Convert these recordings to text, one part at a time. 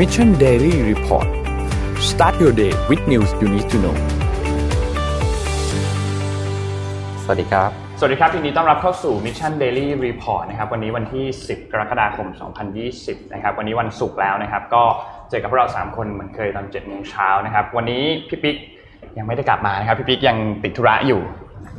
Mission Daily Report start your day with news you need to know สวัสดีครับ สวัสดีครับยินดีต้อนรับเข้าสู่ Mission Daily Report นะครับ วันนี้วันที่ 10 กรกฎาคม 2020 นะครับ วันนี้วันศุกร์แล้วนะครับ ก็เจอกับพวกเรา 3 คนเหมือนเคยตอน7โมงเช้านะครับ วันนี้พี่ปิ๊กยังไม่ได้กลับมานะครับ พี่ปิ๊กยังติดธุระอยู่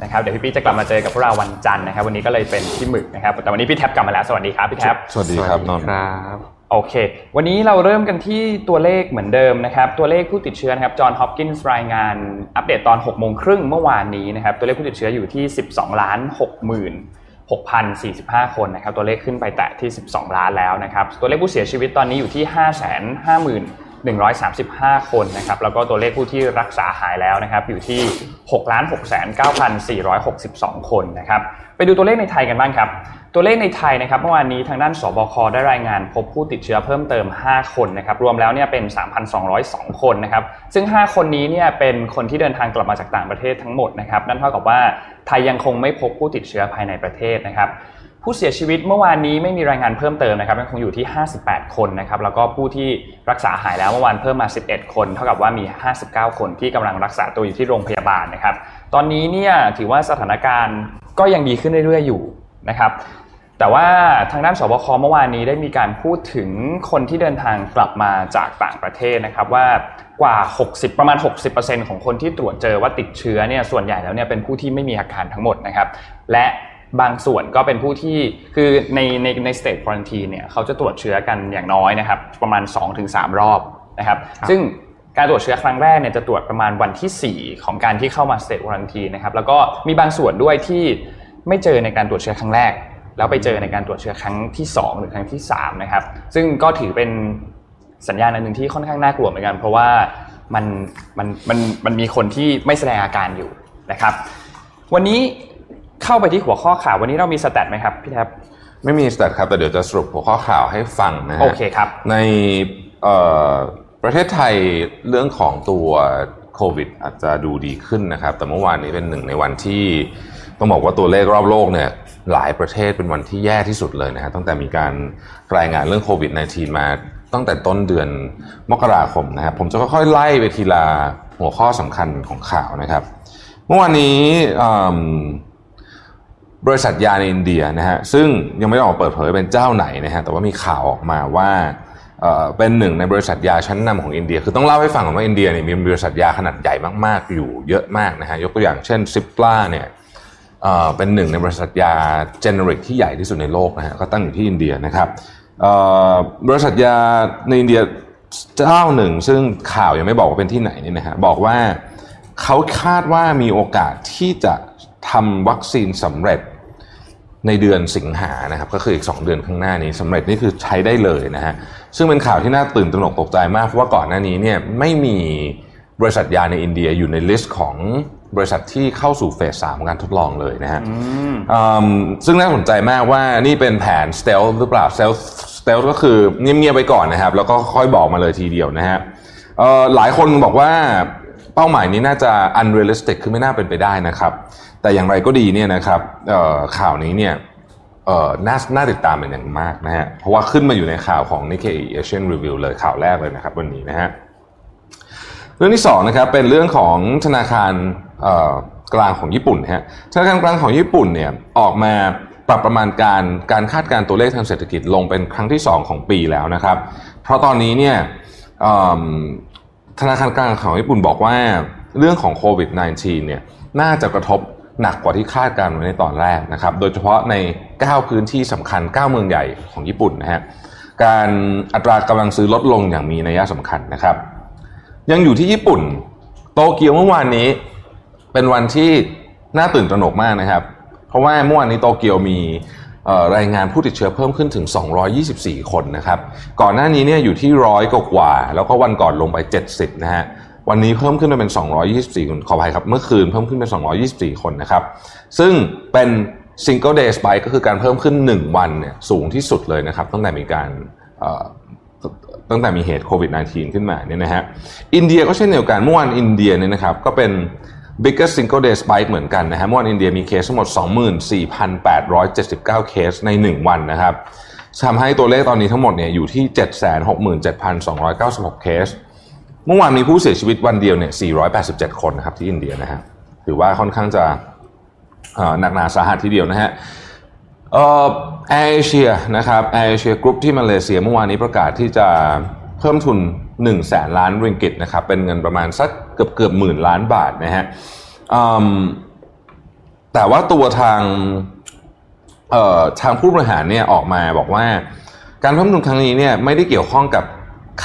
นะครับ เดี๋ยวพี่ปิ๊กจะกลับมาเจอกับพวกเราวันจันทร์นะครับ วันนี้ก็เลยเป็นพี่หมึกนะครับ แต่วันนี้พี่แท็บกลับมาแล้ว สวัสดีครับพี่แท็บสวัสดีครับนนท์ครับ โอเค วันนี้เราเริ่มกันที่ตัวเลขเหมือนเดิมนะครับ ตัวเลขผู้ติดเชื้อนะครับ จอห์น ฮอปกินส์รายงานอัปเดตตอน6โมงครึ่งเมื่อวานนี้นะครับ ตัวเลขผู้ติดเชื้ออยู่ที่ 12ล้าน6หมื่น6,045 คนนะครับ ตัวเลขขึ้นไปแตะที่ 12 ล้านแล้วนะครับ ตัวเลขผู้เสียชีวิตตอนนี้อยู่ที่ 5 5 5 135 คนนะครับ แล้วก็ตัวเลขผู้ที่รักษาหายแล้วนะครับ อยู่ที่6 6 9 462 คนนะครับ ไปดูตัวเลขในไทยกันบ้างครับ ตัวเลขในไทยนะครับเมื่อวานนี้ทางด้านสบคได้รายงานพบผู้ติดเชื้อเพิ่มเติม 5 คนนะครับรวมแล้วเนี่ยเป็น 3,202 คนนะครับซึ่ง 5 คนนี้เนี่ยเป็นคนที่เดินทางกลับมาจากต่างประเทศทั้งหมดนะครับนั่นเท่ากับว่าไทยยังคงไม่พบผู้ติดเชื้อภายในประเทศนะครับผู้เสียชีวิตเมื่อวานนี้ไม่มีรายงานเพิ่มเติมนะครับยังคงอยู่ที่ 58 คนนะครับแล้วก็ผู้ที่รักษาหายแล้วเมื่อวานเพิ่มมา 11 คน เท่ากับว่ามี 59 คนที่กำลังรักษาตัวอยู่ที่โรงพยาบาลนะครับตอนนี้เนี่ยถือว่าสถานการณ์ก็ยังดีขึ้นเรื่อยๆอยู่นะครับ แต่ว่าทางด้านสบคเมื่อวานนี้ได้มีการพูดถึงคนที่เดินทางกลับมาจากต่างประเทศนะครับว่ากว่า 60 ประมาณ 60%ของคนที่ตรวจเจอว่าติดเชื้อเนี่ยส่วนใหญ่แล้วเนี่ยเป็นผู้ที่ไม่มีอาการทั้งหมดนะครับ และบางส่วนก็เป็นผู้ที่คือในในในสเตทควอนตีเนี่ยเขาจะตรวจเชื้อกันอย่างน้อยนะครับ ประมาณ 2-3 รอบนะครับ ซึ่งการตรวจเชื้อครั้งแรกเนี่ยจะตรวจประมาณวันที่ 4 ของการที่เข้ามาสเตทควอนตีนะครับแล้วก็มีบางส่วนด้วยที่ไม่เจอในการตรวจเชื้อครั้งแรก แล้วไปเจอในการตรวจเชื้อครั้งที่ 2 หรือครั้งที่ 3 นะครับ ซึ่งก็ถือเป็นสัญญาณอันหนึ่งที่ค่อนข้างน่ากลัวเหมือนกัน เพราะว่ามันมันมันมันมีคนที่ไม่แสดงอาการอยู่นะครับ วันนี้เข้าไปที่หัวข้อข่าววันนี้เรามีสแตทไหมครับพี่แท็บไม่มีสแตทครับแต่เดี๋ยวจะสรุปหัวข้อข่าวให้ฟังนะฮะโอเคครับในเอ่อประเทศไทยเรื่องของตัวโควิดอาจจะดูดีขึ้นนะครับ แต่เมื่อวานนี้เป็นหนึ่งในวันที่ต้องบอกว่าตัวเลขรอบโลกเนี่ย หลายประเทศเป็นวันที่แย่ที่สุดเลยนะฮะตั้งแต่มีการรายงานเรื่องโควิด -19 มาตั้งแต่ต้นเดือนมกราคมนะครับผมจะค่อยๆไล่ไปทีละหัวข้อสำคัญของข่าวนะครับเมื่อวานนี้บริษัทยาในอินเดียนะฮะซึ่งยังไม่ได้ออกเปิดเผยเป็นเจ้าไหนนะฮะแต่ว่ามีข่าวออกมาว่าเอ่อเป็นหนึ่งในบริษัทยาชั้นนำของอินเดีย คือต้องเล่าให้ฟังก่อนว่าอินเดียเนี่ยมีบริษัทยาขนาดใหญ่มากๆ อยู่เยอะมากนะฮะยกตัวอย่างเช่นซิปลาเนี่ย เป็นหนึ่งในบริษัทยาเจเนริกที่ใหญ่ที่สุดในโลกนะฮะก็ตั้งอยู่ที่อินเดียนะครับบริษัทยาในอินเดียเจ้าหนึ่ง ซึ่งข่าวยังไม่บอกว่าเป็นที่ไหนนี่นะฮะบอกว่าเขาคาดว่ามีโอกาสที่จะทำวัคซีนสำเร็จในเดือนสิงหานะครับก็คืออีก 2 เดือนข้างหน้านี้สำเร็จนี่คือใช้ได้เลยนะฮะซึ่งเป็นข่าวที่น่าตื่นตระหนกตกใจมากเพราะว่าก่อนหน้านี้เนี่ยไม่มีบริษัทยาในอินเดียอยู่ใน list ของ บริษัทที่เข้าสู่ phase สามของการทดลองเลยนะฮะอืมซึ่งน่าสนใจมากว่านี่เป็นแผน stealth หรือเปล่า stealth stealth ก็คือเงียบๆไว้ก่อนนะครับ แล้วก็ค่อยบอกมาเลยทีเดียวนะฮะเอ่อหลายคนบอกว่าเป้าหมายนี้น่าจะ unrealistic คือไม่น่าเป็นไปได้นะครับ แต่อย่างไรก็ดีเนี่ยนะครับเอ่อข่าวนี้เนี่ยเอ่อน่าน่าติดตามเป็นอย่างมากนะฮะ เพราะว่าขึ้นมาอยู่ในข่าวของ Nikkei Asian Review เลยข่าวแรกเลยนะครับวันนี้นะฮะ เรื่องที่สองนะครับเป็นเรื่องของธนาคารเอ่อ กลางของญี่ปุ่นฮะธนาคารกลางของญี่ปุ่นเนี่ยออกมาปรับประมาณการการคาดการ์ตัวเลขทางเศรษฐกิจลงเป็นครั้งที่ 2 ของปีแล้วนะครับ เพราะตอนนี้เนี่ยธนาคารกลางของญี่ปุ่นบอกว่าเรื่องของโควิด -19 เนี่ยน่าจะกระทบหนักกว่าที่คาดการณ์ไว้ในตอนแรกนะครับ โดยเฉพาะใน 9 พื้นที่สำคัญ 9 เมืองใหญ่ของญี่ปุ่นนะฮะ การอัตรากำลังซื้อลดลงอย่างมีนัยสำคัญนะครับ ยังอยู่ที่ญี่ปุ่น โตเกียวเมื่อวานนี้ เป็นวันที่น่าตื่นตระหนกมากนะครับ เพราะว่าเมื่อวานนี้โตเกียวมีรายงานผู้ติดเชื้อเพิ่มขึ้นถึง 224 คนนะครับ ก่อนหน้านี้เนี่ยอยู่ที่ร้อยกว่าแล้วก็วันก่อนลงไป 70 นะฮะ วันนี้เพิ่มขึ้นมาเป็น 224 คน ขออภัยครับ เมื่อคืนเพิ่มขึ้นเป็น 224 คนนะครับ ซึ่งเป็น single day spike ก็คือการเพิ่มขึ้น 1 วันเนี่ยสูงที่สุดเลยนะครับ ตั้งแต่มีการตั้งแต่มีเหตุโควิด -19 ขึ้นมาเนี่ยนะฮะ อินเดียก็เช่นเดียวกัน เมื่อวานอินเดียเนี่ยนะครับก็เป็น biggest single day spike เหมือนกันนะฮะเมื่อวานอินเดียมีเคสทั้งหมด 24,879 เคสใน 1 วันนะครับทำให้ตัวเลขตอนนี้ทั้งหมดเนี่ยอยู่ที่ 767,296 เคส เมื่อวานมีผู้เสียชีวิตวันเดียวเนี่ย 487 คนนะครับที่อินเดียนะฮะถือว่าค่อนข้างจะหนักหนาสาหัสทีเดียวนะฮะเอ่อแอร์เอเชียนะครับแอร์เอเชียกรุ๊ปที่มาเลเซียเมื่อวานนี้ประกาศที่จะเพิ่มทุน 1 แสนล้านริงกิตนะครับเป็นเงินประมาณสัก เกือบเกือบหมื่นล้านบาทนะฮะแต่ว่าตัวทางทางผู้บริหารเนี่ยออกมาบอกว่า การเพิ่มทุนครั้งนี้เนี่ยไม่ได้เกี่ยวข้องกับ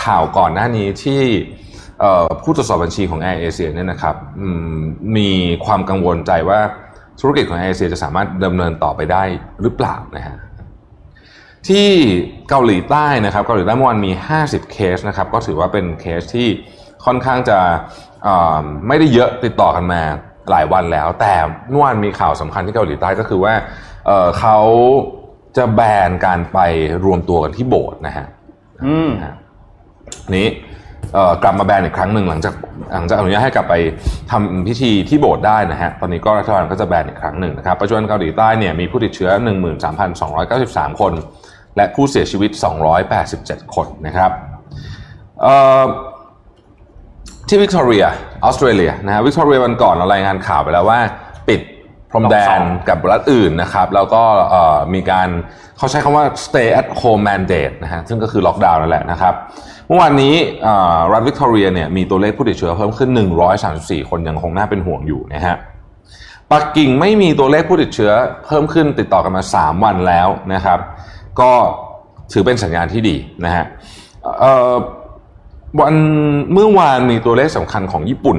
ข่าวก่อนหน้านี้ที่ผู้ตรวจสอบบัญชีของแอร์เอเชียเนี่ยนะครับมีความกังวลใจว่าธุรกิจของแอร์เอเชียจะสามารถดำเนินต่อไปได้หรือเปล่านะฮะที่เกาหลีใต้นะครับเกาหลีใต้เมื่อวานมี 50 เคสนะครับก็ถือว่าเป็นเคสที่ค่อนข้างจะ ไม่ได้เยอะติดต่อกันมาหลายวันแล้ว แต่เมื่อวานมีข่าวสำคัญที่เกาหลีใต้ก็คือว่าเเขาจะแบนการไปรวมตัวกันที่โบสถ์นะฮะนี้กลับมาแบนอีกครั้งหนึ่งหลังจากหลังจากอนุญาตให้กลับไปทำพิธีที่โบสถ์ได้นะฮะตอนนี้ก็รัฐบาลก็จะแบนอีกครั้งหนึ่งนะครับปัจจุบันเกาหลีใต้เนี่ยมีผู้ติดเชื้อ 13,293 คน และผู้เสียชีวิต 287 คนนะครับ ที่วิกตอเรียออสเตรเลียนะฮะวิกตอเรียวันก่อนเรารายงานข่าวไปแล้วว่า ปิดพรมแดนกับรัฐอื่นนะครับแล้วก็มีการเขาใช้คำว่า stay at home mandate นะฮะซึ่งก็คือล็อกดาวน์นั่นแหละนะครับ เมื่อวานนี้รัฐวิกตอเรียเนี่ยมีตัวเลขผู้ติดเชื้อเพิ่มขึ้น 134 คนยังคงน่าเป็นห่วงอยู่นะฮะปักกิ่งไม่มีตัวเลขผู้ติดเชื้อเพิ่มขึ้นติดต่อกันมา 3 วันแล้วนะครับ ก็ถือเป็นสัญญาณที่ดีนะฮะ วันเมื่อวานมีตัวเลขสำคัญของญี่ปุ่น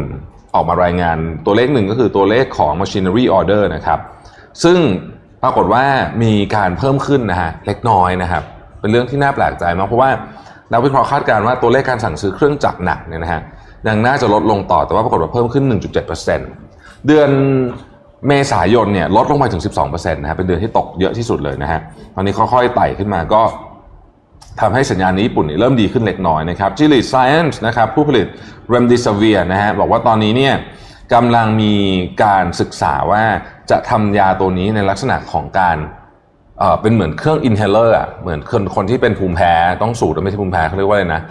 ออกมารายงานตัวเลขหนึ่งก็คือตัวเลขของ machinery order นะครับ ซึ่งปรากฏว่ามีการเพิ่มขึ้นนะฮะเล็กน้อยนะครับ เป็นเรื่องที่น่าแปลกใจมากเพราะว่านักวิเคราะห์คาดการณ์ว่าตัวเลขการสั่งซื้อเครื่องจักรหนักเนี่ยนะฮะยังน่าจะลดลงต่อแต่ว่าปรากฏว่าเพิ่มขึ้น 1.7%เดือนเมษายนเนี่ยลดลงไปถึง 12%นะฮะเป็นเดือนที่ตกเยอะที่สุดเลยนะฮะตอนนี้ค่อยๆไต่ขึ้นมาก็ ทำให้สัญญาณนี้ญี่ปุ่นเริ่มดีขึ้นเล็กน้อยนะครับ Gilead Sciences นะครับผู้ผลิต Remdesivir นะฮะบอกว่าตอนนี้เนี่ยกำลังมีการศึกษาว่าจะทำยาตัวนี้ในลักษณะของการเอ่อเป็นเหมือนเครื่อง inhaler อะเหมือนคนคนที่เป็นภูมิแพ้ต้องสูดไม่ใช่ภูมิแพ้เขาเรียกว่าอะไรนะ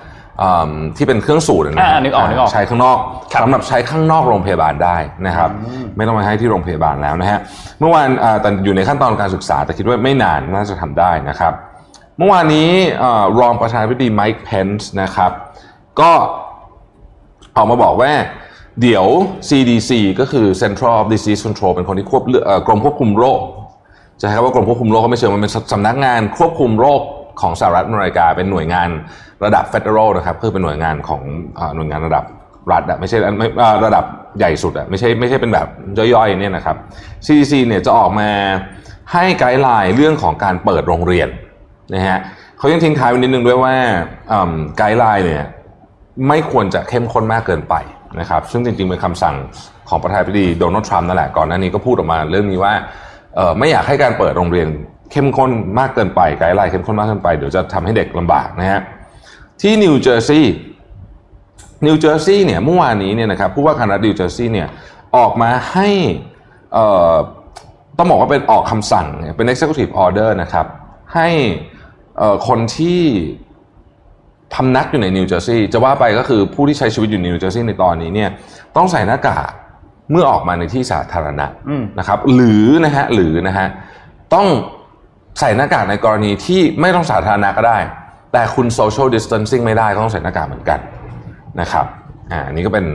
ที่เป็นเครื่องสูดนะนึกออกนึกออก ใช้ข้างนอกสำหรับใช้ข้างนอกโรงพยาบาลได้นะครับ ไม่ต้องไปให้ที่โรงพยาบาลแล้วนะฮะเมื่อวานแต่อยู่ในขั้นตอนการศึกษาแต่คิดว่าไม่นานน่าจะทำได้นะครับ เมื่อวานนี้รองประธานาธิบดีไมค์เพนส์นะครับ ก็ออกมาบอกว่าเดี๋ยว CDC ก็คือ Central Disease Control เป็นคนที่ควบกรมควบคุมโรคจะใช้คำว่ากรมควบคุมโรคก็ไม่เชิงมันเป็นสำนักงานควบคุมโรคของสหรัฐอเมริกา เป็นหน่วยงานระดับ Federal นะครับคือเป็นหน่วยงานของหน่วยงานระดับรัฐอะไม่ใช่ระดับใหญ่สุดอะไม่ใช่ไม่ใช่เป็นแบบย่อยๆเนี่ยนะครับ CDC เนี่ยจะออกมาให้ guideline เรื่องของการเปิดโรงเรียน นะฮะเขายังทิ้งท้ายไว้นิดนึงด้วยว่า guideline เนี่ยไม่ควรจะเข้มข้นมากเกินไปนะครับ ซึ่งจริงๆเป็นคำสั่งของประธานาธิบดีโดนัลด์ทรัมป์นั่นแหละก่อนหน้านี้ก็พูดออกมาเรื่องนี้ว่าไม่อยากให้การเปิดโรงเรียนเข้มข้นมากเกินไป guideline เข้มข้นมากเกินไปเดี๋ยวจะทำให้เด็กลำบากนะฮะที่นิวเจอร์ซีย์นิวเจอร์ซีย์เนี่ยเมื่อวานนี้เนี่ยนะครับผู้ว่าการรัฐนิวเจอร์ซีย์เนี่ยออกมาให้ต้องบอกว่าเป็นออกคำสั่งเป็น executive order นะครับให้ คนที่พำนักอยู่ในนิวเจอร์ซีย์จะว่าไปก็คือผู้ที่ใช้ชีวิตอยู่ในนิวเจอร์ซีย์ในตอนนี้เนี่ยต้องใส่หน้ากากเมื่อออกมาในที่สาธารณะนะครับ หรือนะฮะหรือนะฮะต้องใส่หน้ากากในกรณีที่ไม่ต้องสาธารณะก็ได้ แต่คุณโซเชียลดิสเทนซิ่งไม่ได้ก็ต้องใส่หน้ากากเหมือนกันนะครับอ่านี่ก็เป็น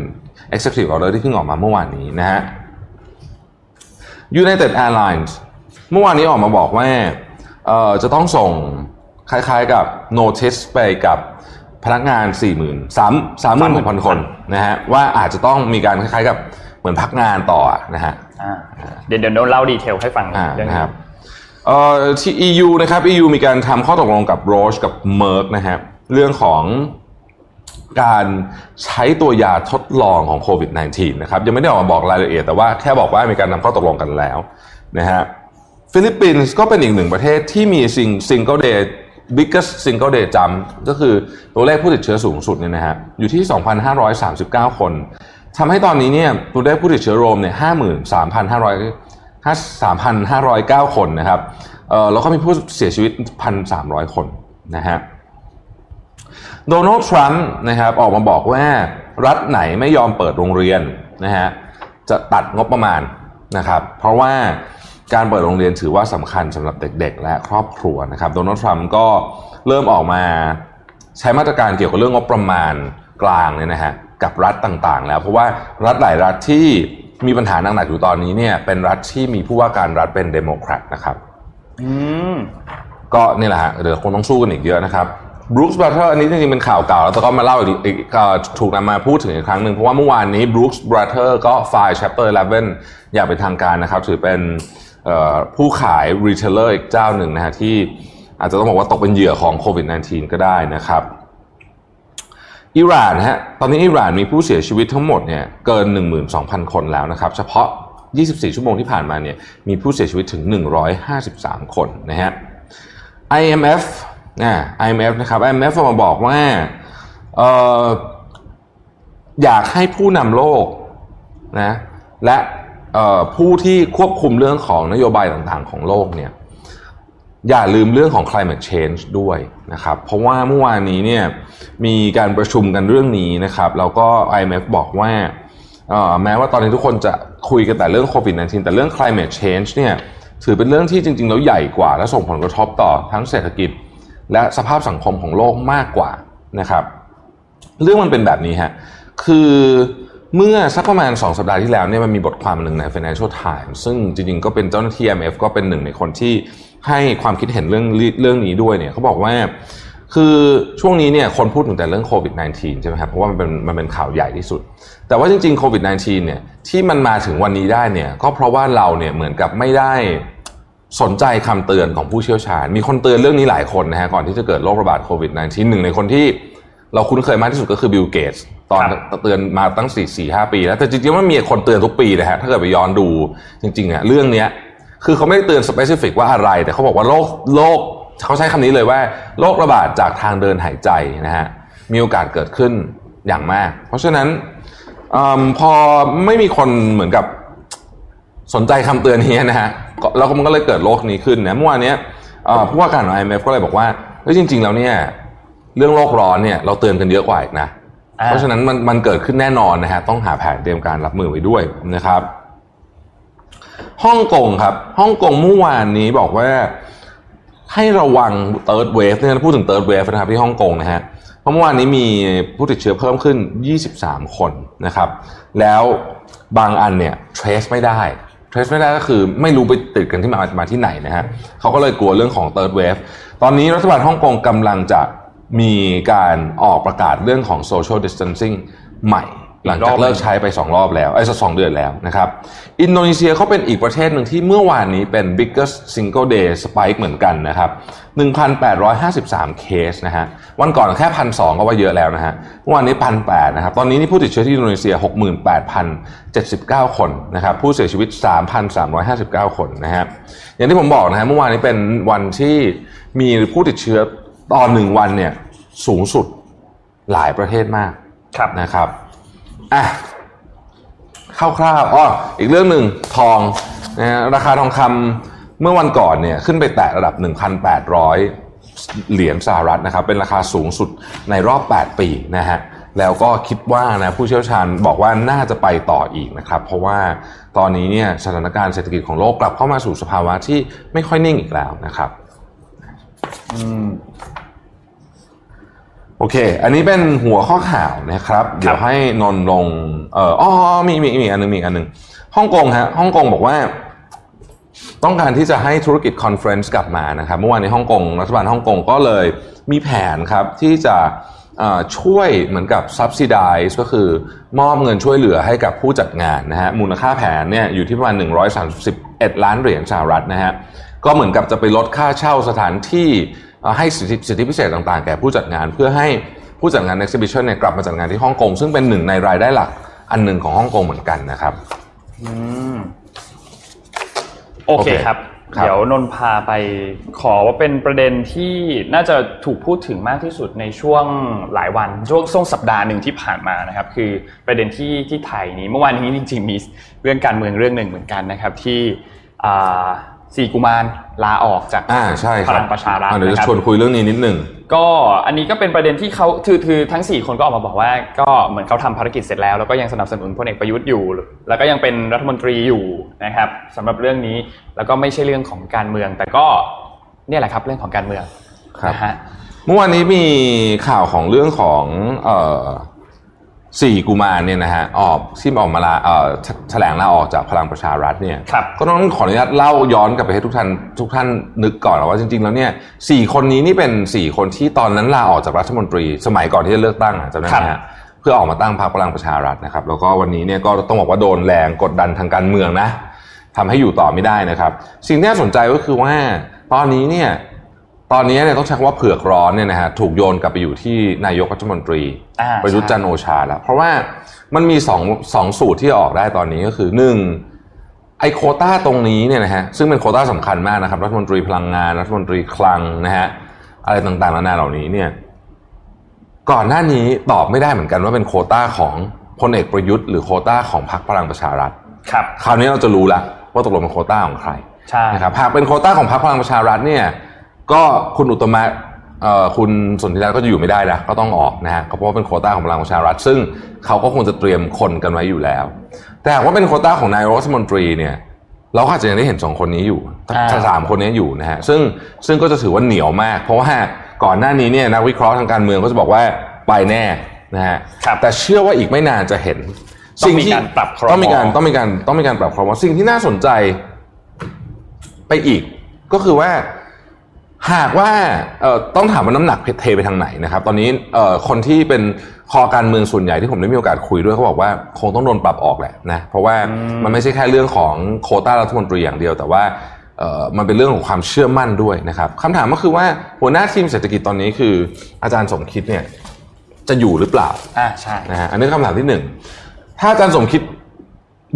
Executive Order ที่เพิ่งออกมาเมื่อวานนี้นะฮะ United Airlines เมื่อวานนี้ออกมาบอกว่าจะต้องส่ง คล้ายๆกับ notice ไปกับพนักงาน4 0 0 0 0 3 3 6 0 0 0คนนะฮะว่าอาจจะต้องมีการคล้ายๆกับเหมือนพักงานต่อนะฮะเดี๋ยวเดี๋ยวเล่า detail ให้ฟังนะครับที่ EU นะครับ EU มีการทำข้อตกลงกับ Roche กับ Merck นะฮะเรื่องของการใช้ตัวยาทดลองของโควิด -19 นะครับยังไม่ได้ออกมาบอกรายละเอียด แต่ว่าแค่บอกว่ามีการนำข้อตกลงกันแล้วนะฮะฟิลิปปินส์ก็เป็นอีกหนึ่งประเทศที่มี sing single day biggest single day jump ก็คือตัวเลขผู้ติดเชื้อสูงสุดเนี่ยนะฮะอยู่ที่ 2,539 คนทำให้ตอนนี้เนี่ยตัวเลขผู้ติดเชื้อรวมเนี่ย53,500 3,509 คนนะครับเออแล้วก็มีผู้เสียชีวิต 1,300 คนนะฮะโดนัลด์ทรัมป์นะครับออกมาบอกว่ารัฐไหนไม่ยอมเปิดโรงเรียนนะฮะจะตัดงบประมาณนะครับ เพราะว่า การเปิดโรงเรียนถือว่าสำคัญสำหรับเด็ก ๆ และครอบครัวนะครับโดนัลด์ทรัมป์ก็เริ่มออกมาใช้มาตรการเกี่ยวกับเรื่องงบประมาณกลางเนี่ยนะฮะกับรัฐต่างๆ แล้ว เพราะว่ารัฐหลายรัฐที่มีปัญหาหนักๆอยู่ตอนนี้เนี่ยเป็นรัฐที่มีผู้ว่าการรัฐเป็นเดโมแครตนะครับอืมก็นี่แหละฮะเดี๋ยวคงต้องสู้กันอีกเยอะนะครับบรูคส์บรัเ e อร์อันนี้จริงๆเป็นข่าวเก่า แล้วแต่ก็มาเล่าอีกอีกก็ถูกนำมาพูดถึงอีกครั้งหนึ่งเพราะว่าเมื่อวานนี้ Brooks Brothers ก็ file chapter 11 อย่างเป็นทางการนะครับ ถือเป็นเอ่อ ผู้ขาย retailer อีกเจ้าหนึ่งนะฮะที่อาจจะต้องบอกว่าตกเป็นเหยื่อของโควิด -19 ก็ได้นะครับอิหร่านฮะตอนนี้อิหร่านมีผู้เสียชีวิตทั้งหมดเนี่ยเกิน 12,000 คนแล้วนะครับ เฉพาะ 24 ชั่วโมงที่ผ่านมาเนี่ยมีผู้เสียชีวิตถึง 153 คนนะฮะ IMF นะ IMF นะครับ IMF ออกมาบอกว่าอออยากให้ผู้นำโลกนะและ ผู้ที่ควบคุมเรื่องของนโยบายต่างๆ ของโลกเนี่ยอย่าลืมเรื่องของ climate change ด้วยนะครับ เพราะว่าเมื่อวานนี้เนี่ยมีการประชุมกันเรื่องนี้นะครับ แล้วก็ IMF บอกว่าแม้ว่าตอนนี้ทุกคนจะคุยกันแต่เรื่องโควิด -19 แต่เรื่อง climate change เนี่ยถือเป็นเรื่องที่จริง ๆ แล้วใหญ่กว่า และส่งผลกระทบต่อทั้งเศรษฐกิจ และสภาพสังคมของโลกมากกว่านะครับ เรื่องมันเป็นแบบนี้ฮะคือ เมื่อสักประมาณ 2 สัปดาห์ที่แล้วเนี่ยมันมีบทความหนึ่งใน Financial Times ซึ่งจริงๆ ก็เป็นเจ้าหน้าที่ IMF ก็เป็นหนึ่งในคนที่ให้ความคิดเห็นเรื่องเรื่องนี้ด้วยเนี่ยเขาบอกว่าคือช่วงนี้เนี่ยคนพูดถึงแต่เรื่องโควิด -19 ใช่ไหมครับเพราะว่ามันเป็นมันเป็นข่าวใหญ่ที่สุด แต่ว่าจริงๆโควิด -19 เนี่ยที่มันมาถึงวันนี้ได้เนี่ยก็เพราะว่าเราเนี่ยเหมือนกับไม่ได้สนใจคำเตือนของผู้เชี่ยวชาญ มีคนเตือนเรื่องนี้หลายคนนะฮะก่อนที่จะเกิดโรคระบาดโควิด -19 หนึ่งในคนที่เราคุ้นเคยมากที่สุดก็คือบิลเกตส์ ตอนครับเตือนมาตั้ง4 4 5ปีแล้วแต่จริงๆมันมีคนเตือนทุกปีนะฮะถ้าเกิดไปย้อนดูจริงๆอะเรื่องเนี้ยคือเขาไม่ได้เตือน specific ว่าอะไร แต่เขาบอกว่าโรคโรคเขาใช้คำนี้เลยว่าโรคระบาดจากทางเดินหายใจนะฮะมีโอกาสเกิดขึ้นอย่างมาก เพราะฉะนั้นอมพอไม่มีคนเหมือนกับสนใจคำเตือนนี้นะฮะก็แล้วก็มันก็เลยเกิดโรคนี้ขึ้นนะเมื่อวานเนี้ยเอ่อผู้ว่าการของ IMF ก็เลยบอกว่าเฮ้ยจริง ๆ แล้วเนี่ยเรื่องโลกร้อนเนี่ยเราเตือนกันเยอะกว่าอีกนะอ่า เพราะฉะนั้นมันมันเกิดขึ้นแน่นอนนะฮะต้องหาแผนเตรียมการรับมือไว้ด้วยนะครับฮ่องกงครับฮ่องกงเมื่อวานนี้บอกว่าให้ระวัง third wave เนี่ยพูดถึง third wave นะครับที่ฮ่องกงนะฮะเพราะเมื่อวานนี้มีผู้ติดเชื้อเพิ่มขึ้น 23 คนนะครับ แล้วบางอันเนี่ย trace ไม่ได้ trace ไม่ได้ก็คือไม่รู้ไปติดกันที่มามาที่ไหนนะฮะเขาก็เลยกลัวเรื่องของ third wave ตอนนี้รัฐบาลฮ่องกงกำลังจะ มีการออกประกาศเรื่องของ social distancing ใหม่ หลังจากเลิกใช้ไป 2 รอบแล้วไอ้สักสองเดือนแล้วนะครับ อินโดนีเซียเขาเป็นอีกประเทศหนึ่งที่เมื่อวานนี้เป็น biggest single day spike เหมือนกันนะครับ 1,853 เคสนะฮะ วันก่อนแค่1,200ก็ว่าเยอะแล้วนะฮะเมื่อวานนี้1,800นะครับ ตอนนี้นี่ผู้ติดเชื้อที่อินโดนีเซีย 68,079 คนนะครับ ผู้เสียชีวิต 3,359 คนนะฮะ อย่างที่ผมบอกนะฮะเมื่อวานนี้เป็นวันที่มีผู้ติดเชื้อ ต่อหนึ่งวันเนี่ยสูงสุดหลายประเทศมากครับนะครับอะคร่าวๆอ๋ออีกเรื่องหนึ่งทองนะฮะราคาทองคำเมื่อวันก่อนเนี่ยขึ้นไปแตะระดับ 1,800 เหรียญสหรัฐนะครับ เป็นราคาสูงสุดในรอบ 8 ปีนะฮะแล้วก็คิดว่านะผู้เชี่ยวชาญบอกว่าน่าจะไปต่ออีกนะครับ เพราะว่าตอนนี้เนี่ยสถานการณ์เศรษฐกิจของโลกกลับเข้ามาสู่สภาวะที่ไม่ค่อยนิ่งอีกแล้วนะครับอืม โอเค อันนี้เป็นหัวข้อข่าวนะครับ เดี๋ยวให้นนท์ลง เอ่ออ๋อมีมีมีอีกอันหนึงมีอีกอันหนึงฮ่องกงฮะฮ่องกงบอกว่า ต้องการที่จะให้ธุรกิจ conference กลับมานะครับ เมื่อวานในฮ่องกงรัฐบาลฮ่องกงก็เลยมีแผนครับที่จะเอ่อช่วยเหมือนกับ subsidize ก็คือมอบเงินช่วยเหลือให้กับผู้จัดงานนะฮะมูลค่าแผนเนี่ยอยู่ที่ประมาณ 131 ล้านเหรียญสหรัฐนะฮะ ก็เหมือนกับจะไปลดค่าเช่าสถานที่เอ่อให้สิทธิสิทธิพิเศษต่างๆ แก่ผู้จัดงานเพื่อให้ผู้จัดงาน exhibition เนี่ยกลับมาจัดงานที่ฮ่องกงซึ่งเป็นหนึ่งในรายได้หลักอันหนึ่งของฮ่องกงเหมือนกันนะครับอืมโอเคโอเคครับครับ เดี๋ยวนนท์พาไปขอว่าเป็นประเด็นที่น่าจะถูกพูดถึงมากที่สุดในช่วงหลายวันช่วงช่วงสัปดาห์หนึ่งที่ผ่านมานะครับ คือประเด็นที่ที่ไทยนี้เมื่อวานนี้จริง ๆ มีเรื่องการเมืองเรื่องหนึ่งเหมือนกันนะครับ ที่อ่า สี่กุมารลาออกจากอ่าใช่คพบลังประชารัฐอ่เดี๋ยวนะจะครับชวนคุยเรื่องนี้นิดหนึ่งก็อันนี้ก็เป็นประเด็นที่เขาคือคือทั้ง 4 คนก็ออกมาบอกว่า ก็เหมือนเขาทำภารกิจเสร็จแล้วแล้วก็ยังสนับสนุนพลเอกประยุทธ์อยู่ แล้วก็ยังเป็นรัฐมนตรีอยู่นะครับสำหรับเรื่องนี้แล้วก็ไม่ใช่เรื่องของการเมือง แต่ก็เนี่ยแหละครับเรื่องของการเมืองครับนะฮะเมื่อวานนี้มีข่าวของเรื่องของเอ่อ สี่กุมารเนี่ยนะฮะออกที่ออกมาลาเอ่อแถแถลงลาออกจากพลังประชารัฐเนี่ยครับก็ต้องขออนุญาตเล่าย้อนกลับไปให้ทุกท่านทุกท่านนึกก่อนว่าจริง ๆ แล้วเนี่ยสี่คนนี้นี่เป็นสี่คนที่ตอนนั้นลาออกจากรัฐมนตรี สมัยก่อนที่จะเลือกตั้งอะจำได้ไหมฮะเพื่อออกมาตั้งพรรคพลังประชารัฐนะครับ แล้วก็วันนี้เนี่ยก็ต้องบอกว่าโดนแรงกดดันทางการเมืองนะทำให้อยู่ต่อไม่ได้นะครับ สิ่งที่น่าสนใจก็คือว่าตอนนี้เนี่ย ตอนนี้เนี่ยต้องใช้คำว่าเผือกร้อนเนี่ยนะฮะถูกโยนกลับไปอยู่ที่นายกรัฐมนตรีอ่าประยุทธ์ใช่จันทร์โอชาแล้ว เพราะว่ามันมีสองสองสูตรที่ออกได้ตอนนี้ก็คือหนึ่งไอโควต้าตรงนี้เนี่ยนะฮะซึ่งเป็นโควต้าสำคัญมากนะครับรัฐมนตรีพลังงานรัฐมนตรีคลังนะฮะอะไรต่างๆนานาเหล่านี้เนี่ยก่อนหน้านี้ตอบไม่ได้เหมือนกันว่าเป็นโควต้าของพลเอกประยุทธ์หรือโควต้าของพรรคพลังประชารัฐครับคราวนี้เราจะรู้แล้วว่าตกลงเป็นโควต้าของใครใช่นะครับหากเป็นโควต้าของพรรคพลังประชารัฐเนี่ย ก็คุณอุตตมะเอ่อคุณสนธิรัตน์ก็จะอยู่ไม่ได้นะก็ต้องออกนะฮะเพราะว่าเป็นโควต้าของพลังประชารัฐ ซึ่งเขาก็คงจะเตรียมคนกันไว้อยู่แล้ว แต่หากว่าเป็นโควต้าของนายกรัฐมนตรีเนี่ยเราก็อาจจะยังได้เห็นสองคนนี้อยู่อ่าสามคนนี้อยู่นะฮะซึ่งซึ่งก็จะถือว่าเหนียวมาก เพราะว่าก่อนหน้านี้เนี่ยนักวิเคราะห์ทางการเมืองก็จะบอกว่าไปแน่นะฮะครับแต่เชื่อว่าอีกไม่นานจะเห็นต้องมีการปรับครมต้องมีการต้องมีการต้องมีการปรับครมสิ่งที่น่าสนใจไปอีกก็คือว่า หากว่าเอ่อต้องถามว่าน้ำหนักเทไปทางไหนนะครับ ตอนนี้เอ่อคนที่เป็นคอการเมืองส่วนใหญ่ที่ผมได้มีโอกาสคุยด้วยเขาบอกว่าคงต้องโดนปรับออกแหละนะเพราะว่ามันไม่ใช่แค่เรื่องของโควต้ารัฐมนตรีอย่างเดียว แต่ว่าเอ่อมันเป็นเรื่องของความเชื่อมั่นด้วยนะครับคำถามก็คือว่าหัวหน้าทีมเศรษฐกิจตอนนี้คืออาจารย์สมคิดเนี่ยจะอยู่หรือเปล่าอ่าใช่นะฮะอันนี้คำถามที่หนึ่งถ้าอาจารย์สมคิด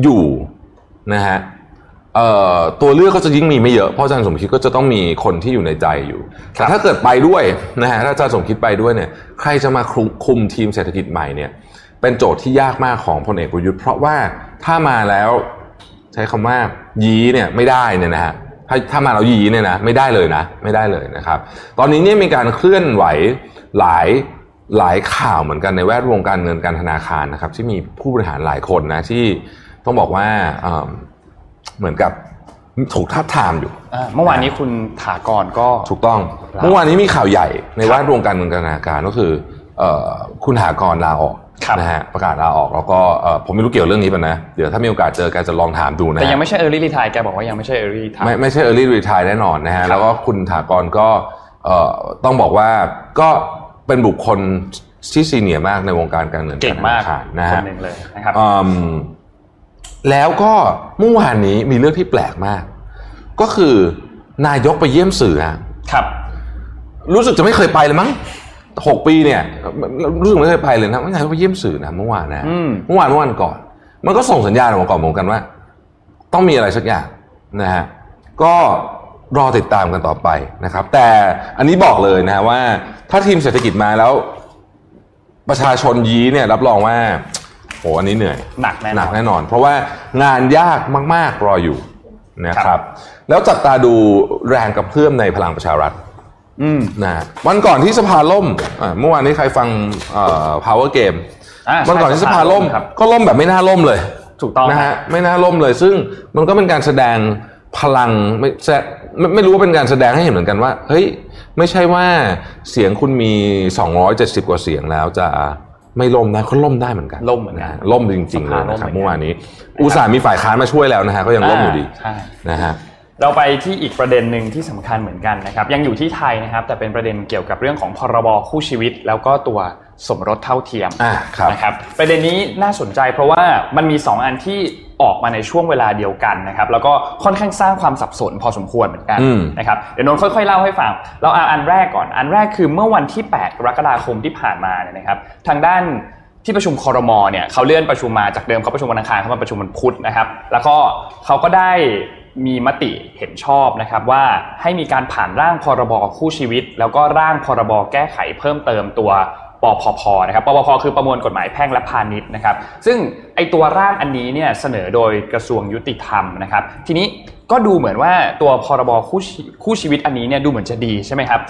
อยู่นะฮะเอ่อ ตัวเลือกก็จะยิ่งมีไม่เยอะ เพราะอาจารย์สมคิดก็จะต้องมีคนที่อยู่ในใจอยู่ แต่ถ้าเกิดไปด้วยนะฮะถ้าอาจารย์สมคิดไปด้วยเนี่ย ใครจะมาคุมคุมทีมเศรษฐกิจใหม่เนี่ย เป็นโจทย์ที่ยากมากของพลเอกประยุทธ์ เพราะว่าถ้ามาแล้วใช้คำว่ายีเนี่ยไม่ได้เนี่ยนะฮะ ถ้าถ้ามาแล้วยีเนี่ยนะไม่ได้เลยนะ ไม่ได้เลยนะครับ ตอนนี้เนี่ยมีการเคลื่อนไหวหลายหลายข่าวเหมือนกันในแวดวงการเงินการธนาคารนะครับ ที่มีผู้บริหารหลายคนนะที่ต้องบอกว่า เอิ่มเหมือนกับถูกทับทามอยู่อ่าเมื่อวานนี้คุณถากรก็ถูกต้องครับเมื่อวานนี้มีข่าวใหญ่ในแวดวงการเงินการธนาคารก็คือเอ่อคุณหากรลาออกครับนะฮะประกาศลาออกแล้วก็เอ่อผมไม่รู้เกี่ยวเรื่องนี้ป่ะนะ เดี๋ยวถ้ามีโอกาสเจอแกจะลองถามดูนะแต่ฮะยังไม่ใช่ early retire แกบอกว่ายังไม่ใช่ early retire ไม่ไม่ใช่ early retire แน่นอนนะฮะแล้วก็คุณถากรก็เอ่อต้องบอกว่าก็เป็นบุคคลที่ซีเนียร์มากในวงการการเงินเก่งมากรธนครนะคฮะนหนึ่งเลยนะครับอืม แล้วก็เมื่อวานนี้มีเรื่องที่แปลกมาก ก็คือนายกไปเยี่ยมสื่อฮะครับ รู้สึกจะไม่เคยไปเลยมั้งหกปีเนี่ย รู้สึกไม่เคยไปเลยนะไม่นายกไปเยี่ยมสื่อนะเมื่อวานนะอืมเมื่อวานเมื่อวานก่อน มันก็ส่งสัญญาณออกมาก่อนเหมือนกันว่า ต้องมีอะไรสักอย่างนะฮะก็รอติดตามกันต่อไปนะครับ แต่อันนี้บอกเลยนะฮะว่า ถ้าทีมเศรษฐกิจมาแล้ว ประชาชนยี้เนี่ยรับรองว่า โหอันนี้เหนื่อยหนักแน่นอนหนักแน่นอน เพราะว่างานยากมาก ๆ รออยู่นะคครัรับบแล้วจับตาดูแรงกระเพื่อมในพลังประชารัฐอืมนะฮะวันก่อนที่สภาล่มอะเมื่อวานนี้ใครฟังเอ่อ power game อ่าวันก่อนที่สภาล่มครับก็ล่มแบบไม่น่าล่มเลย ถูกต้องนะฮะไม่น่าล่มเลย ซึ่งมันก็เป็นการแสดงพลังไม่แสไม่ไม่รู้ว่าเป็นการแสดงให้เห็นเหมือนกันว่า เฮ้ย ไม่ใช่ว่าเสียงคุณมี 270 กว่าเสียงแล้วจะ ไม่ล่มนะเขาล่มได้เหมือนกันล่มเหมือนกันะฮะล่มจริงๆเลยสภาล่มนะครับเหมือนกันเมื่อวานนี้ อุตส่าห์มีฝ่ายค้านมาช่วยแล้วนะฮะก็ยังล่มอยู่ดีใช่นะฮะเราไปที่อีกประเด็นหนึ่งที่สำคัญเหมือนกันนะครับ ยังอยู่ที่ไทยนะครับ แต่เป็นประเด็นเกี่ยวกับเรื่องของพรบคู่ชีวิต แล้วก็ตัว สมรสเท่าเทียมอ่าครับนะครับประเด็นนี้น่าสนใจเพราะว่ามันมี 2 อันที่ออกมาในช่วงเวลาเดียวกันนะครับแล้วก็ค่อนข้างสร้างความสับสนพอสมควรเหมือนกันอืมนะครับเดี๋ยวนนท์ค่อยๆเล่าให้ฟังเราเอาอันแรกก่อน อันแรกคือเมื่อวันที่ 8 กรกฎาคมที่ผ่านมาเนี่ยนะครับ ทางด้านที่ประชุมคอรมอเนี่ยเขาเลื่อนประชุมมาจากเดิมเขาประชุมวันอังคารเขามาประชุมวันพุธนะครับ แล้วก็เขาก็ได้มีมติเห็นชอบนะครับว่าให้มีการผ่านร่างพรบคู่ชีวิต แล้วก็ร่างพรบแก้ไขเพิ่มเติมตัว ปพพนะครับปปพคือประมวลกฎหมายแพ่งและพาณิชย์นะครับ ซึ่งไอตัวร่างอันนี้เนี่ยเสนอโดยกระทรวงยุติธรรมนะครับ ทีนี้ก็ดูเหมือนว่าตัวพรบคู่คู่ชีวิตอันนี้เนี่ยดูเหมือนจะดีใช่ไหมครับ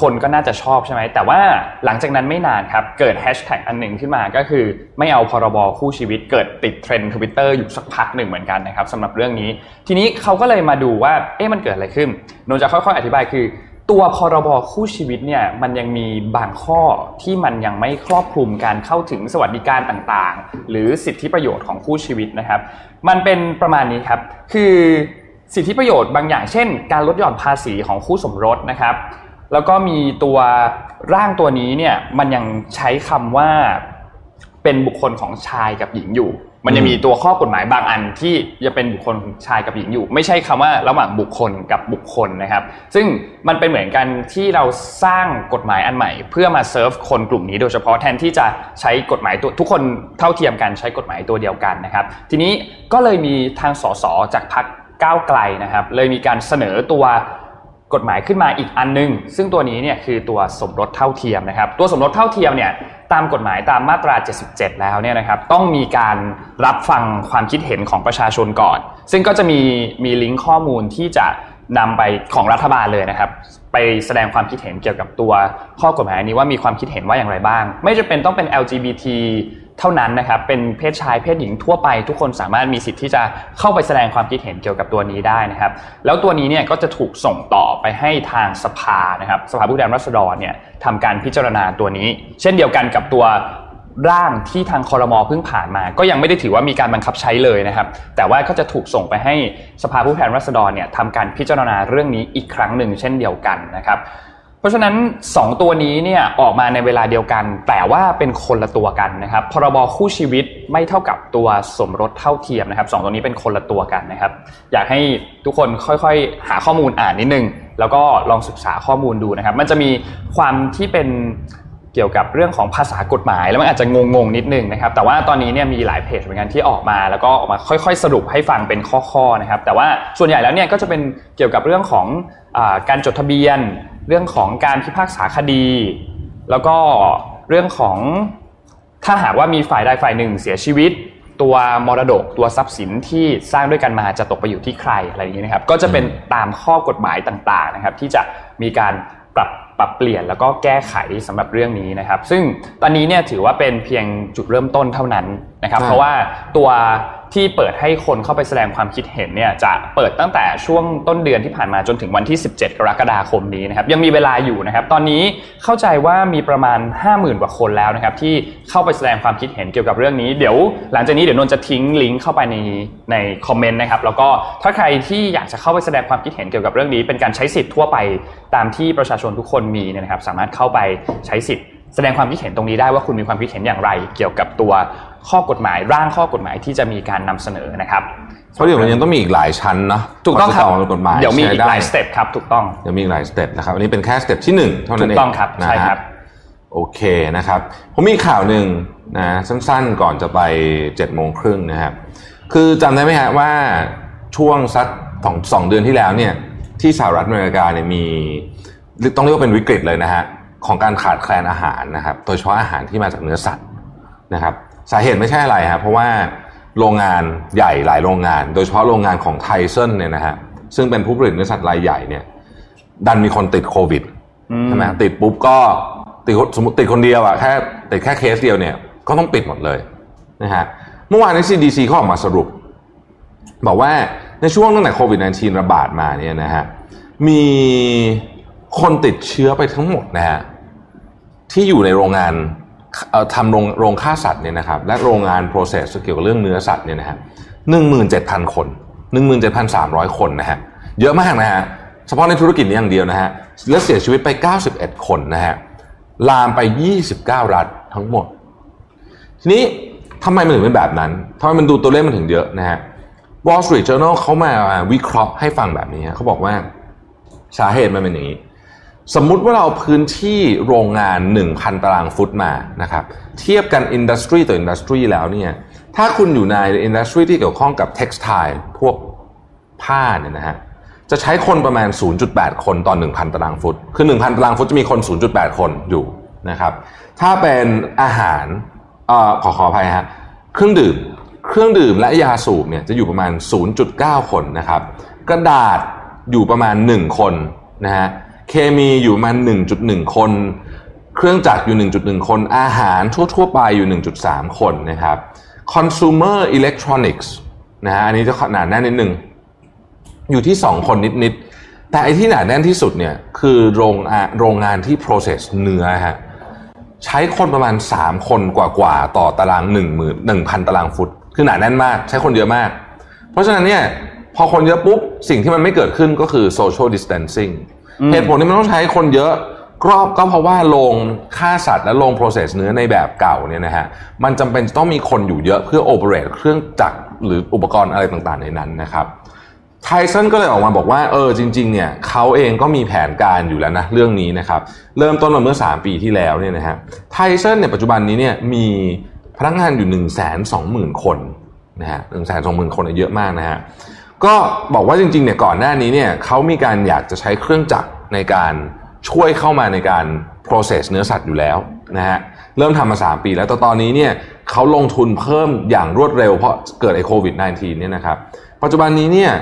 คนก็น่าจะชอบใช่ไหม แต่ว่าหลังจากนั้นไม่นานครับ เกิดแฮชแท็กอันหนึ่งขึ้นมาก็คือไม่เอาพรบคู่ชีวิตเกิดติดเทรนด์ทวิตเตอร์อยู่สักพักหนึ่งเหมือนกันนะครับสำหรับเรื่องนี้ ทีนี้เขาก็เลยมาดูว่า เอ๊ะมันเกิดอะไรขึ้นนนท์จะค่อยๆอธิบายคือ ตัวพรบคู่ชีวิตเนี่ยมันยังมีบางข้อที่มันยังไม่ครอบคลุมการเข้าถึงสวัสดิการต่างๆ หรือสิทธิประโยชน์ของคู่ชีวิตนะครับ มันเป็นประมาณนี้ครับ คือสิทธิประโยชน์บางอย่างเช่น การลดหย่อนภาษีของคู่สมรสนะครับ แล้วก็มีตัวร่างตัวนี้เนี่ยมันยังใช้คำว่าเป็นบุคคลของชายกับหญิงอยู่ มันยังมีตัวข้อกฎหมายบางอันที่จะเป็นบุคคลชายกับหญิงอยู่ ไม่ใช่คำว่าระหว่างบุคคลกับบุคคลนะครับ ซึ่งมันเป็นเหมือนกันที่เราสร้างกฎหมายอันใหม่ เพื่อมาเซิร์ฟคนกลุ่มนี้โดยเฉพาะแทนที่จะใช้กฎหมายตัวทุกคนเท่าเทียมกันใช้กฎหมายตัวเดียวกันนะครับ ทีนี้ก็เลยมีทางสสจากพรรคก้าวไกลนะครับ เลยมีการเสนอตัว กฎหมายขึ้นมาอีกอันนึง ซึ่งตัวนี้เนี่ยคือตัวสมรสเท่าเทียมนะครับ ตัวสมรสเท่าเทียมเนี่ยตามกฎหมายตามมาตรา 77 แล้วเนี่ยนะครับต้องมีการรับฟังความคิดเห็นของประชาชนก่อน ซึ่งก็จะมีมีลิงก์ข้อมูลที่จะนำไปของรัฐบาลเลยนะครับ ไปแสดงความคิดเห็นเกี่ยวกับตัวข้อกฎหมายนี้ว่ามีความคิดเห็นว่าอย่างไรบ้าง ไม่จำเป็นต้องเป็น LGBT เท่านั้นนะครับ เป็นเพศชายเพศหญิงทั่วไปทุกคนสามารถมีสิทธิ์ที่จะเข้าไปแสดงความคิดเห็นเกี่ยวกับตัวนี้ได้นะครับ แล้วตัวนี้เนี่ยก็จะถูกส่งต่อไปให้ทางสภานะครับสภาผู้แทนราษฎรเนี่ยทำการพิจารณาตัวนี้ เช่นเดียวกันกับตัวร่างที่ทางคอรมอเพิ่งผ่านมา ก็ยังไม่ได้ถือว่ามีการบังคับใช้เลยนะครับ แต่ว่าก็จะถูกส่งไปให้สภาผู้แทนราษฎรเนี่ยทำการพิจารณาเรื่องนี้อีกครั้งหนึ่งเช่นเดียวกันนะครับ เพราะฉะนั้น 2 ตัวนี้เนี่ยออกมาในเวลาเดียวกัน แต่ว่าเป็นคนละตัวกันนะครับพรบคู่ชีวิตไม่เท่ากับตัวสมรสเท่าเทียมนะครับสตัวนี้เป็นคนละตัวกันนะครับ อยากให้ทุกคนค่อยๆ หาข้อมูลอ่านนิดนึง แล้วก็ลองศึกษาข้อมูลดูนะครับ มันจะมีความที่เป็นเกี่ยวกับเรื่องของภาษากฎหมาย แล้วมันอาจจะงงๆนิดนึงนะครับ แต่ว่าตอนนี้เนี่ยมีหลายเพจเหมือนกันที่ออกมาแล้วก็ออกมาค่อยๆ สรุปให้ฟังเป็นข้อๆนะครับ แต่ว่าส่วนใหญ่แล้วเนี่ยก็จะเป็นเกี่ยวกับเรื่องของอการจดทะเบียน เรื่องของการพิพากษาคดี แล้วก็เรื่องของถ้าหากว่ามีฝ่ายใดฝ่ายหนึ่งเสียชีวิต ตัวมรดกตัวทรัพย์สินที่สร้างด้วยกันมาจะตกไปอยู่ที่ใครอะไรอย่างนี้นะครับ ก็จะเป็นตามข้อกฎหมายต่างๆนะครับ ที่จะมีการปรับปรับเปลี่ยนแล้วก็แก้ไขสำหรับเรื่องนี้นะครับ ซึ่งตอนนี้เนี่ยถือว่าเป็นเพียงจุดเริ่มต้นเท่านั้นนะครับ เพราะว่าตัว ที่เปิดให้คนเข้าไปแสดงความคิดเห็นเนี่ยจะเปิดตั้งแต่ช่วงต้นเดือนที่ผ่านมาจนถึงวันที่ 17 กรกฎาคมนี้นะครับยังมีเวลาอยู่นะครับ ตอนนี้เข้าใจว่ามีประมาณ 50,000กว่าคนแล้วนะครับที่เข้าไปแสดงความคิดเห็นเกี่ยวกับเรื่องนี้เดี๋ยว หลังจากนี้เดี๋ยวนนจะทิ้งลิงก์เข้าไปในในคอมเมนต์นะครับแล้วก็ถ้าใครที่อยากจะเข้าไปแสดงความคิดเห็นเกี่ยวกับเรื่องนี้ เป็นการใช้สิทธิ์ทั่วไปตามที่ประชาชนทุกคนมีเนี่ยนะครับสามารถเข้าไปใช้สิทธิ์ แสดงความคิดเห็นตรงนี้ได้ว่าคุณมีความคิดเห็นอย่างไร เกี่ยวกับตัวข้อกฎหมายร่างข้อกฎหมายที่จะมีการนำเสนอนะครับเพราะเดี๋ยวมันยังต้องมีอีกหลายชั้นนะถูกต้องครับกฎหมายเดี๋ยวมีอีกหลายสเต็ปครับถูกต้องเดี๋ยวมีอีกหลายสเต็ปนะครับอันนี้เป็นแค่สเต็ปที่หนึ่งเท่านั้นเองถูกต้องครับใช่ครับโอเคนะครับผมมีข่าวหนึ่งนะสั้นๆก่อนจะไปเจ็ดโมงครึ่งนะครับคือจำได้ไหมฮะว่าช่วงสักสองสองเดือนที่แล้วเนี่ยที่สหรัฐอเมริกาเนี่ยมีต้องเรียกว่าเป็นวิกฤตเลยนะฮะ ของการขาดแคลนอาหารนะครับ โดยเฉพาะอาหารที่มาจากเนื้อสัตว์นะครับ สาเหตุไม่ใช่อะไรครับเพราะว่าโรงงานใหญ่หลายโรงงาน โดยเฉพาะโรงงานของไทเซนเนี่ยนะฮะซึ่งเป็นผู้ผลิตเนื้อสัตว์รายใหญ่เนี่ย ดันมีคนติดโควิดใช่ไหมติดปุ๊บก็ติดสมมติติดคนเดียวอะแค่ติดแค่เคสเดียวเนี่ยก็ต้องปิดหมดเลยนะฮะเมื่อวานนี้ CDC เขาออกมาสรุป บอกว่าในช่วงตั้งแต่โควิด -19 ระบาดมาเนี่ยนะฮะมี คนติดเชื้อไปทั้งหมดนะฮะที่อยู่ในโรงงานทำโรงโรงฆ่าสัตว์เนี่ยนะครับและโรงงาน process เกี่ยวกับเรื่องเนื้อสัตว์เนี่ยนะฮะหนึ่งหมื่นเจ็ดพันคนหนึ่งหมื่นเจ็ดพันสามร้อยคนนะฮะเยอะมากนะฮะเฉพาะในธุรกิจนี้อย่างเดียวนะฮะและเสียชีวิตไปเก้าสิบเอ็ดคนนะฮะลามไปยี่สิบเก้ารัฐทั้งหมด ทีนี้ทำไมมันถึงเป็นแบบนั้นทำไมมันดูตัวเลขมันถึงเยอะนะฮะ Wall Street Journal เขามาวิเคราะห์ให้ฟังแบบนี้เขาบอกว่าสาเหตุมันเป็นอย่างนี้ สมมุติว่าเราพื้นที่โรงงาน 1,000 ตารางฟุตมานะครับเทียบกัน industry ต่อ industry แล้วเนี่ยถ้าคุณอยู่ใน industry ที่เกี่ยวข้องกับ textile พวกผ้าเนี่ยนะฮะจะใช้คนประมาณ 0.8 คนต่อ 1,000 ตารางฟุต คือ 1,000 ตารางฟุตจะมีคน 0.8 คนอยู่นะครับ ถ้าเป็นอาหารเอ่อขอขออภัยฮะ เครื่องดื่ม เครื่องดื่มและยาสูบเนี่ยจะอยู่ประมาณ 0.9 คนนะครับ กระดาษอยู่ประมาณ 1 คนนะฮะ เคมีอยู่มาณ1.1 คน เครื่องจักรอยู่ 1.1 คน อาหารทั่ว ๆ ไปอยู่ 1.3 คนนะครับ consumer electronics นะฮะอันนี้จะขนาดแน่นนิดนึง อยู่ที่ 2 คนนิด ๆ แต่ไอที่หนาแน่นที่สุดเนี่ยคือโรงอะโรงงานที่ process เนื้อฮะใช้คนประมาณ 3 คนกว่า ๆ ต่อตาราง 1 0 0 0 0 0 ตารางฟุต คือหนาแน่นมาก ใช้คนเยอะมาก เพราะฉะนั้นเนี่ยพอคนเยอะปุ๊บ สิ่งที่มันไม่เกิดขึ้นก็คือ social distancing เหตุผลที่มันต้องใช้คนเยอะก็ก็เพราะว่าโรงฆ่าสัตว์และโรง process เนื้อในแบบเก่าเนี่ยนะฮะมันจำเป็นต้องมีคนอยู่เยอะเพื่อ operate เครื่องจักรหรืออุปกรณ์อะไรต่างๆในนั้นนะครับไทสันก็เลยออกมาบอกว่าเออจริง ๆ เนี่ยเขาเองก็มีแผนการอยู่แล้วนะเรื่องนี้นะครับเริ่มต้นมาเมื่อ 3 ปีที่แล้วเนี่ยนะฮะไทสันเนี่ยปัจจุบันนี้เนี่ยมีพนักงานอยู่ 1 2 0 0 0 0 คนนะฮะหนึ่งแสนสองหมื่นคนเยอะมากนะฮะ ก็บอกว่าจริงๆเนี่ยก่อนหน้านี้เนี่ยเขามีการอยากจะใช้เครื่องจักรในการช่วยเข้ามาในการ process เนื้อสัตว์อยู่แล้วนะฮะเริ่มทำมา 3 ปีแล้วแต่ตอนนี้เนี่ยเขาลงทุนเพิ่มอย่างรวดเร็วเพราะเกิดไอ้โควิด -19 เนี่ยนะครับ ปัจจุบันนี้เนี่ย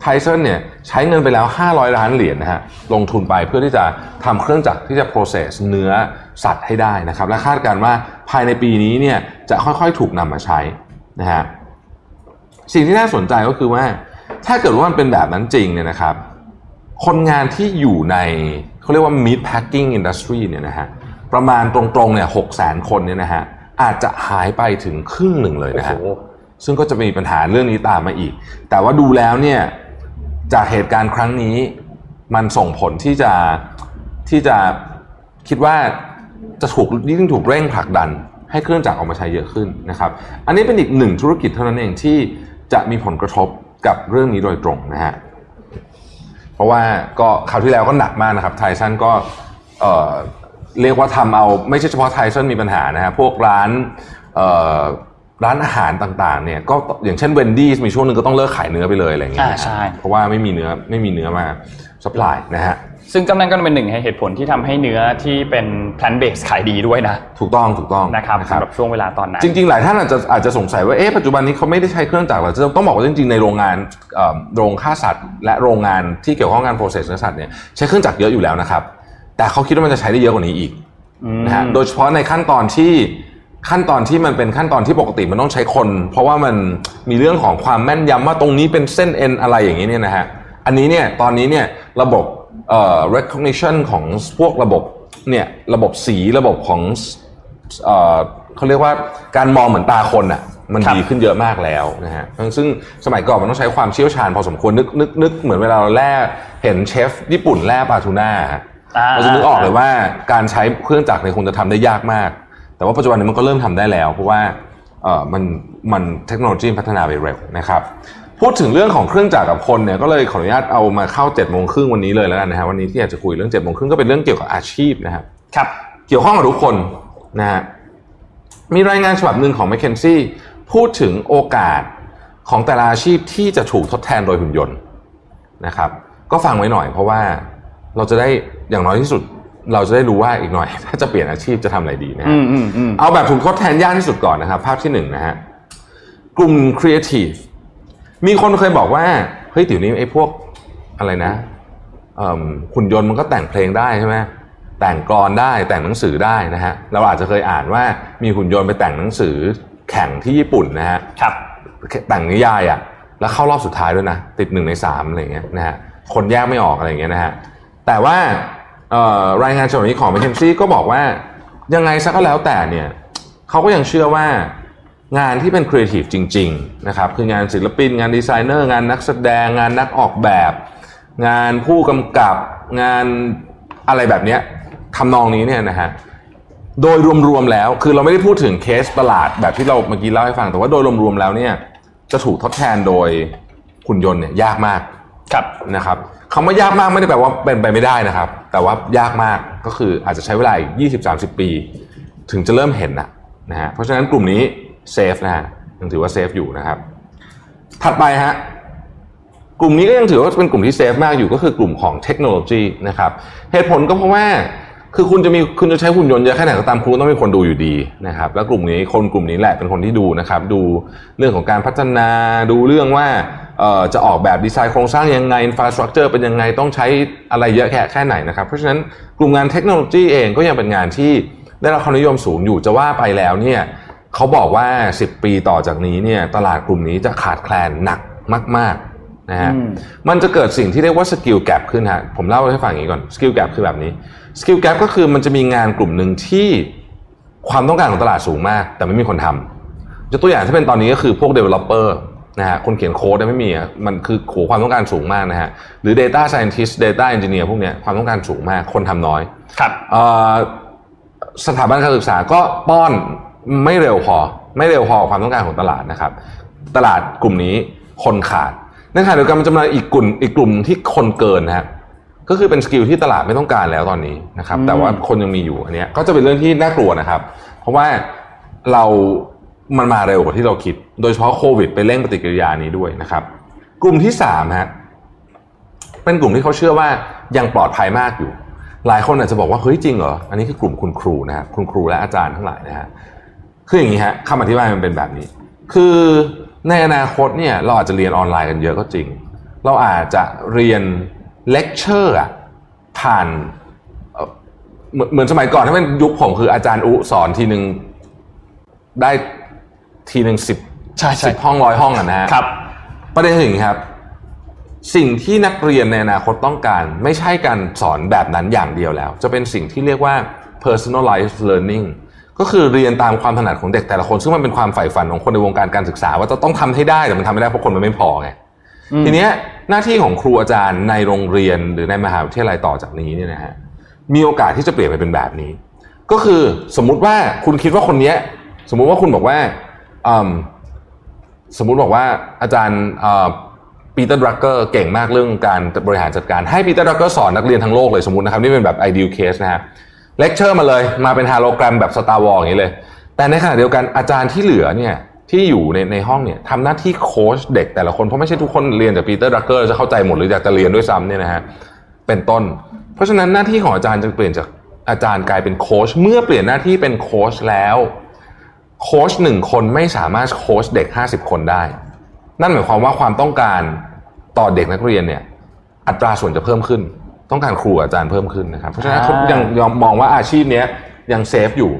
ไทสันเนี่ยใช้เงินไปแล้ว 500 ล้านเหรียญนะฮะลงทุนไปเพื่อที่จะทำเครื่องจักรที่จะ process เนื้อสัตว์ให้ได้นะครับ และคาดการณ์ว่าภายในปีนี้เนี่ยจะค่อยๆถูกนำมาใช้นะฮะ สิ่งที่น่าสนใจก็คือว่า ถ้าเกิดว่ามันเป็นแบบนั้นจริงเนี่ยนะครับ คนงานที่อยู่ในเขาเรียกว่า meat packing industry เนี่ยนะฮะประมาณตรงๆเนี่ยหกแสนคนเนี่ยนะฮะอาจจะหายไปถึงครึ่งหนึ่งเลยนะฮะซึ่งก็จะมีปัญหาเรื่องนี้ตามมาอีก แต่ว่าดูแล้วเนี่ยจากเหตุการณ์ครั้งนี้มันส่งผลที่จะที่จะคิดว่าจะถูกยิ่งถูกเร่งผลักดัน ให้เครื่องจักรออกมาใช้เยอะขึ้นนะครับ อันนี้เป็นอีกหนึ่งธุรกิจเท่านั้นเองที่ จะมีผลกระทบกับเรื่องนี้โดยตรงนะฮะเพราะว่าก็คราวที่แล้วก็หนักมากนะครับไทสันก็เอ่อเรียกว่าทำเอาไม่ใช่เฉพาะไทสันมีปัญหานะฮะพวกร้านเอ่อร้านอาหารต่างๆเนี่ยก็อย่างเช่นเวนดี้มีช่วงหนึ่งก็ต้องเลิกขายเนื้อไปเลยอะไรอย่างเงี้ยอ่าใช่เพราะว่าไม่มีเนื้อไม่มีเนื้อมาสป라이นะฮะ ซึ่งก็นั่นก็เป็นหนึ่งในเหตุผลที่ทำให้เนื้อที่เป็น plant based ขายดีด้วยนะ ถูกต้องถูกต้องนะครับสำหรับช่วงเวลาตอนนั้น จริงๆ หลายท่านอาจจะอาจจะสงสัยว่าเอ๊ะปัจจุบันนี้เขาไม่ได้ใช้เครื่องจักรหรอต้องบอกว่าจริงๆ ในโรงงานเอ่อโรงฆ่าสัตว์ และโรงงานที่เกี่ยวข้องกับการ process เนื้อสัตว์เนี่ยใช้เครื่องจักรเยอะอยู่แล้วนะครับ แต่เขาคิดว่ามันจะใช้ได้เยอะกว่านี้อีกนะฮะโดยเฉพาะในขั้นตอนที่ขั้นตอนที่มันเป็นขั้นตอนที่ปกติมันต้องใช้คน เพราะว่ามันมีเรื่องของความแม่นยำว่าตรงนี้เป็นเส้นเอ็นอะไรอย่างนี้เนี่ยนะฮะอันนี้เนี่ยตอนนี้เนี่ยระบบเอ่อ recognition ของพวกระบบเนี่ยระบบสีระบบของเอ่อเขาเรียกว่าการมองเหมือนตาคนอะมันครับดีขึ้นเยอะมากแล้วนะฮะซึ่งสมัยก่อนมันต้องใช้ความเชี่ยวชาญพอสมควรนึกนึกนึกเหมือนเวลาเราแล่เห็นเชฟญี่ปุ่นแล่ปลาทูน่าฮะอ่าเราจะนึกออกเลยว่าการใช้เครื่องจักรเนี่ยคงจะทำได้ยากมาก แต่ว่าปัจจุบันนี้มันก็เริ่มทำได้แล้ว เพราะว่าเออมันมันเทคโนโลยีพัฒนาไปเร็วนะครับ พูดถึงเรื่องของเครื่องจักรกับคนเนี่ยก็เลยขออนุญาตเอามาเข้า7จ็ดโมงครึ่งวันนี้เลยแล้วกันนะฮะวันนี้ที่อยากจะคุยเรื่อง7จ็ดโมงครึ่งก็เป็นเรื่องเกี่ยวกับอาชีพนะครับครับเกี่ยวข้องกับทุกคนนะฮะมีรายงานฉบับหนึ่งของ m c k เคนซี่พูดถึงโอกาสของแต่ละอาชีพที่จะถูกทดแทนโดยหุ่นยนต์นะครับ ก็ฟังไว้หน่อยเพราะว่าเราจะได้อย่างน้อยที่สุด เราจะได้รู้ว่าอีกหน่อย ถ้าจะเปลี่ยนอาชีพจะทำอะไรดีนะอืฮะมอืมอืมเอาแบบถูกทดแทนยากที่สุดก่อนนะครับ ภาพที่หนึ่งนะฮะกลุ่มครีเอทีฟ มีคนเคยบอกว่าเฮ้ยเดี๋ยวนี้ไอ้พวกอะไรนะเอิ่มหุ่นยนต์มันก็แต่งเพลงได้ใช่ไหมแต่งกลอนได้แต่งหนังสือได้นะฮะเราอาจจะเคยอ่านว่ามีหุ่นยนต์ไปแต่งหนังสือแข่งที่ญี่ปุ่นนะฮะครับแต่งนิยายอะ่ะแล้วเข้ารอบสุดท้ายด้วยนะติดหนึ่งในสามอะไรอย่างเงี้ยนะฮะคนแยกไม่ออกอะไรอย่างเงี้ยนะฮะแต่ว่าเอ่อรายงานฉบับนี้ของ m c k เคนซี่ก็บอกว่ายังไงซะก็แล้วแต่เนี่ยเขาก็ยังเชื่อว่า งานที่เป็นครีเอทีฟจริงๆนะครับคืองานศิลปิน งานดีไซเนอร์ งานนักแสดง งานนักออกแบบ งานผู้กำกับงานอะไรแบบเนี้ยทำนองนี้เนี่ยนะฮะโดยรวมๆแล้วคือเราไม่ได้พูดถึงเคสประหลาดแบบที่เราเมื่อกี้เล่าให้ฟัง แต่ว่าโดยรวมๆแล้วเนี่ยจะถูกทดแทนโดยหุ่นยนต์เนี่ยยากมากครับนะครับคำว่ายากมากไม่ได้แปลว่าเป็นไปไม่ได้นะครับ แต่ว่ายากมากก็คืออาจจะใช้เวลาอีก20-30 ปี ถึงจะเริ่มเห็นนะนะฮะเพราะฉะนั้นกลุ่มนี้ เซฟนะฮะยังถือว่าเซฟอยู่นะครับ ถัดไปฮะกลุ่มนี้ก็ยังถือว่าเป็นกลุ่มที่เซฟมากอยู่ก็คือกลุ่มของเทคโนโลยีนะครับเหตุผลก็เพราะว่าคือคุณจะมีคุณจะใช้หุ่นยนต์เยอะแค่ไหนก็ตามคุณต้องมีคนดูอยู่ดีนะครับ แล้วกลุ่มนี้คนกลุ่มนี้แหละเป็นคนที่ดูนะครับ ดูเรื่องของการพัฒนาดูเรื่องว่าจะออกแบบดีไซน์โครงสร้างยังไงอินฟราสตรักเจอร์เป็นยังไงต้องใช้อะไรเยอะแค่แค่ไหนนะครับ เพราะฉะนั้นกลุ่มงานเทคโนโลยีเองก็ยังเป็นงานที่ได้รับความนิยมสูงอยู่จะว่าไปแล้วเนี่ย เขาบอกว่า 10 ปีต่อจากนี้เนี่ยตลาดกลุ่มนี้จะขาดแคลนหนักมาก ๆนะฮะอืมมันจะเกิดสิ่งที่เรียกว่าสกิลแก p ขึ้นฮะผมเล่าให้ฟังอย่างนี้ก่อนสกิลแก p คือแบบนี้ skill gap ก็คือมันจะมีงานกลุ่มหนึ่งที่ความต้องการของตลาดสูงมาก แต่ไม่มีคนทำยกตัวอย่างที่เป็นตอนนี้ก็คือพวก developer นะฮะคนเขียนโค้ดเนี่ยไม่มีอะมันคือโหความต้องการสูงมากนะฮะหรือ data scientist data engineer พวกเนี้ยความต้องการสูงมากคนทำน้อย ครับเอ่อสถาบันการศึกษาก็ป้อน ไม่เร็วพอ ไม่เร็วพอความต้องการของตลาดนะครับ ตลาดกลุ่มนี้คนขาดในขณะเดียวกันมันจะมาอีกกลุ่มอีกกลุ่มที่คนเกินนะฮะก็คือเป็นสกิลที่ตลาดไม่ต้องการแล้วตอนนี้นะครับอืมแต่ว่าคนยังมีอยู่อันเนี้ยก็จะเป็นเรื่องที่น่ากลัวนะครับ เพราะว่าเรามันมาเร็วกว่าที่เราคิด โดยเฉพาะโควิดไปเร่งปฏิกิริยานี้ด้วยนะครับ กลุ่มที่สามฮะเป็นกลุ่มที่เขาเชื่อว่ายังปลอดภัยมากอยู่ หลายคนอาจจะบอกว่าเฮ้ยจริงเหรออันนี้คือกลุ่มคุณครูนะฮะคุณครูและอาจารย์ทั้งหลายนะฮะ คืออย่างนี้ฮะคำอธิบายมันเป็นแบบนี้ คือในอนาคตเนี่ยเราอาจจะเรียนออนไลน์กันเยอะก็จริง เราอาจจะเรียนเลคเชอร์อะผ่านเอ่อเหมือนเหมือนสมัยก่อนถ้าเป็นยุคผมคืออาจารย์อุสอนทีหนึ่งได้ทีหนึ่งสิบใช่ใช่สิบห้องร้อยห้องอะนะฮะครับประเด็นคืออย่างนี้ครับ สิ่งที่นักเรียนในอนาคตต้องการ ไม่ใช่การสอนแบบนั้นอย่างเดียวแล้ว จะเป็นสิ่งที่เรียกว่า personalized learning ก็คือเรียนตามความถนัดของเด็กแต่ละคน ซึ่งมันเป็นความใฝ่ฝันของคนในวงการการศึกษา ว่าจะต้องทำให้ได้แต่มันทำไม่ได้เพราะคนมันไม่พอไงทีเนี้ยหน้าที่ของครูอาจารย์ในโรงเรียนหรือในมหาวิทยาลัยต่อจากนี้เนี่ยนะฮะมีโอกาสที่จะเปลี่ยนไปเป็นแบบนี้ ก็คือสมมุติว่าคุณคิดว่าคนเนี้ย สมมุติว่าคุณบอกว่าอืมสมมุติบอกว่าอาจารย์ปีเตอร์ดรักเกอร์เก่งมากเรื่องการบริหารจัดการให้ปีเตอร์ดรักเกอร์สอนนักเรียนทั้งโลกเลยสมมตินะครับ นี่เป็นแบบ ideal case นะฮะ เลคเชอร์มาเลยมาเป็นฮาโลแกรมแบบ Star Wars อย่างนี้เลย แต่ในขณะเดียวกันอาจารย์ที่เหลือเนี่ยที่อยู่ในในห้องเนี่ยทำหน้าที่โค้ชเด็กแต่ละคน เพราะไม่ใช่ทุกคนเรียนจากปีเตอร์ดรักเกอร์จะเข้าใจหมดหรืออยากจะเรียนด้วยซ้ำเนี่ยนะฮะเป็นต้น เพราะฉะนั้นหน้าที่ของอาจารย์จะเปลี่ยนจากอาจารย์กลายเป็นโค้ชเมื่อเปลี่ยนหน้าที่เป็นโค้ชแล้วโค้ชหนึ่งคนไม่สามารถโค้ชเด็ก 50 คนได้ นั่นหมายความว่าความต้องการต่อเด็กนักเรียนเนี่ยอัตราส่วนจะเพิ่มขึ้น ต้องการครูอาจารย์เพิ่มขึ้นนะครับ เพราะฉะนั้นอ่าเขายังยอมมองว่าอาชีพเนี้ยยัง safe อยู่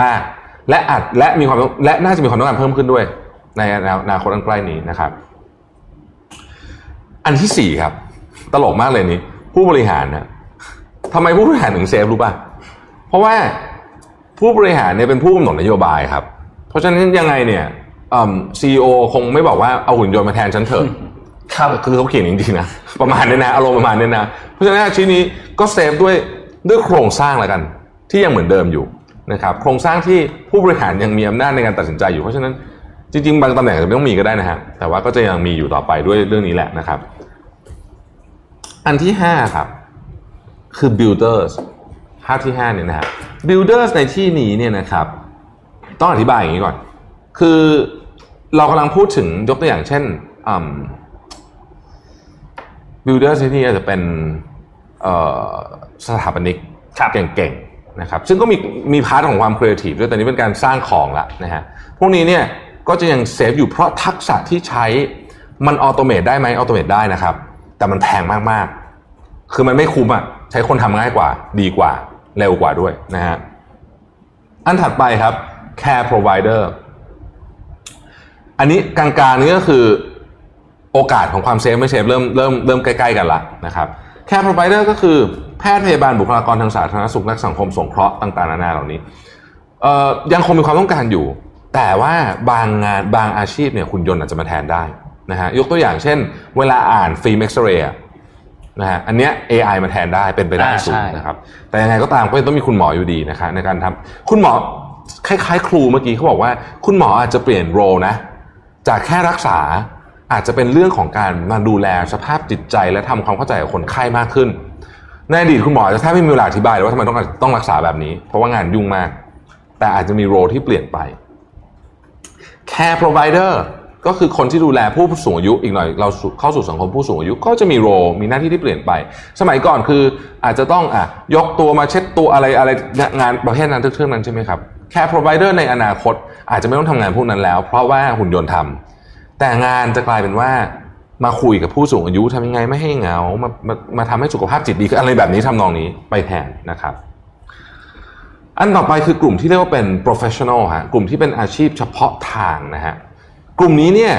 มาก และอาจและมีความและน่าจะมีความต้องการเพิ่มขึ้นด้วย ในอนาคตอันใกล้นี้นะครับ อันที่สี่ครับ ตลกมากเลยนี้ ผู้บริหารนะทำไมผู้บริหารถึง safe รู้ป่ะเพราะว่าผู้บริหารเนี่ยเป็นผู้กำหนดนโยบายครับ เพราะฉะนั้นยังไงเนี่ยซีอีโอคงไม่บอกว่าเอาหุ่นยนต์มาแทนฉันเถอะครับคือเขาเขียนจริงๆนะประมาณนี้นะอารมณ์ประมาณนี้นะเพ ราะฉะนั้นชิ้นนี้ก็ safe ด้วยด้วยโครงสร้างแล้วกัน ที่ยังเหมือนเดิมอยู่นะครับโครงสร้างที่ผู้บริหารยังมีอำนาจในการตัดสินใจอยู่เพราะฉะนั้นจริง ๆ บางตำแหน่งจะไม่ต้องมีก็ได้นะฮะแต่ว่าก็จะยังมีอยู่ต่อไปด้วยเรื่องนี้แหละนะครับ อันที่ห้าครับ คือ builders ภาพที่ห้าเนี่ยนะฮะ builders ในที่นี้เนี่ยนะครับ ต้องอธิบายอย่างนี้ก่อน คือเรากำลังพูดถึงยกตัวอย่างเช่น builders ที่นี่อาจจะเป็น สถาปนิกครับเก่งๆนะครับซึ่งก็มีมี part ของความครีเอทีฟด้วยแต่นี้เป็นการสร้างของละนะฮะพวกนี้เนี่ยก็จะยัง safe อยู่เพราะทักษะที่ใช้มัน automate ได้ไหม automate ได้นะครับ แต่มันแพงมากๆ คือมันไม่คุ้มอะใช้คนทำง่ายกว่า ดีกว่า เร็วกว่าด้วยนะฮะอันถัดไปครับ care provider อันนี้กลางๆนี้ก็คือโอกาสของความ safe ไม่ safe เริ่มเริ่มเริ่มใกล้ ๆ กันละนะครับ care provider ก็คือแพทย์พยาบาลบุคลากรทางสาธารณสุขนักสังคมสงเคราะห์ต่างๆนานาเหล่านี้เอ่อยังคงมีความต้องการอยู่ แต่ว่าบางงานบางอาชีพเนี่ยคุณยนต์อาจจะมาแทนได้นะฮะยกตัวอย่างเช่น เวลาอ่านฟิล์มเอ็กซเรย์นะฮะอันเนี้ย AI มาแทนได้เป็นไปได้อ่าสูงใช่นะครับ แต่ยังไงก็ตามก็ยังต้องมีคุณหมออยู่ดีนะครับในการทำคุณหมอคล้ายๆ ครูเมื่อกี้เขาบอกว่า คุณหมออาจจะเปลี่ยนโรนะ จากแค่รักษา อาจจะเป็นเรื่องของการมาดูแลสภาพจิตใจ และทำความเข้าใจกับคนไข้มากขึ้นในอดีตคุณหมอจะแทบไม่มีเวลาอธิบายเลยว่าทำไมต้องต้องรักษาแบบนี้ เพราะว่างานยุ่งมาก แต่อาจจะมีโรที่เปลี่ยนไป care provider ก็คือคนที่ดูแลผู้สูงอายุอีกหน่อยเราเข้าสู่สังคมผู้สูงอายุก็จะมีโรมีหน้าที่ที่เปลี่ยนไป สมัยก่อนคืออาจจะต้องอะยกตัวมาเช็ดตัวอะไรอะไรงานประเภทนั้นเทื่องนั้นใช่ไหมครับแค่ provider ในอนาคตอาจจะไม่ต้องทำงานพวกนั้นแล้ว เพราะว่าหุ่นยนต์ทำ แต่งานจะกลายเป็นว่ามาคุยกับผู้สูงอายุทำยังไงไม่ให้เหงา มามามาทำให้สุขภาพจิตดีขึ้นอะไรแบบนี้ทำนองนี้ไปแทนนะครับ อันต่อไปคือกลุ่มที่เรียกว่าเป็น professional ฮะกลุ่มที่เป็นอาชีพเฉพาะทางนะฮะกลุ่มนี้เนี่ย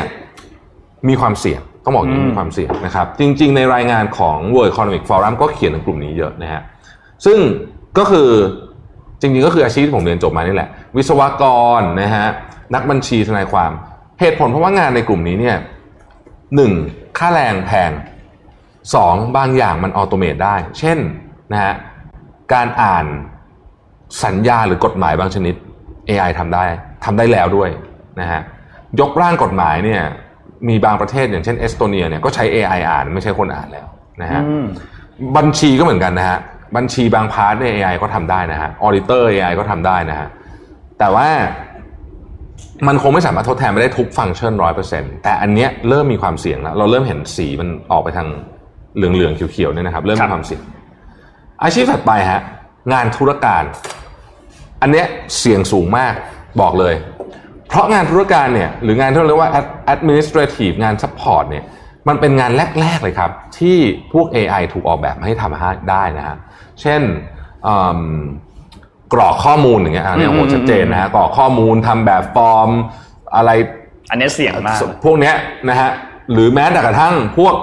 มีความเสี่ยงต้องบอกอย่างนี้มีความเสี่ยงนะครับ จริง ๆ ในรายงานของ World Economic Forum ก็เขียนถึงกลุ่มนี้เยอะนะฮะซึ่งก็คือจริงๆก็คืออาชีพที่ผมเรียนจบมานี่แหละ วิศวกรนะฮะนักบัญชีทนายความ เหตุผลเพราะว่างานในกลุ่มนี้เนี่ยหนึ่งค่าแรงแพงสองบางอย่างมันออโตเมตได้ เช่นนะฮะการอ่านสัญญาหรือกฎหมายบางชนิด AI ทำได้ทำได้แล้วด้วยนะฮะยกร่างกฎหมายเนี่ยมีบางประเทศอย่างเช่นเอสโตเนียเนี่ยก็ใช้ AI อ่านไม่ใช่คนอ่านแล้วนะฮะบัญชีก็เหมือนกันนะฮะบัญชีบาง part เนี่ย AI ก็ทำได้นะฮะ auditor AI ก็ทำได้นะฮะแต่ว่า มันคงไม่สามารถทดแทนไม่ได้ทุกฟังก์ชันร้อยเปอร์เซ็นต์แต่อันเนี้ยเริ่มมีความเสี่ยงแล้ว เราเริ่มเห็นสีมันออกไปทางเหลืองๆเขียวๆเนี่ยนะครับ เริ่มมีความเสี่ยง อาชีพถัดไปฮะงานธุรการ อันเนี้ยเสี่ยงสูงมากบอกเลย เพราะงานธุรการเนี่ยหรืองานที่เราเรียกว่า administrative งาน support เนี่ยมันเป็นงานแรก ๆ เลยครับ ที่พวก AI ถูกออกแบบมาให้ทำได้นะฮะเช่น กรอกข้อมูลอย่างเงี้ยอันนี้โอ้โหชัดเจนนะฮะกรอกข้อมูลทำแบบฟอร์มอะไร อันนี้เสี่ยงมากพวกเนี้ยนะฮะหรือแม้แต่กระทั่งพวก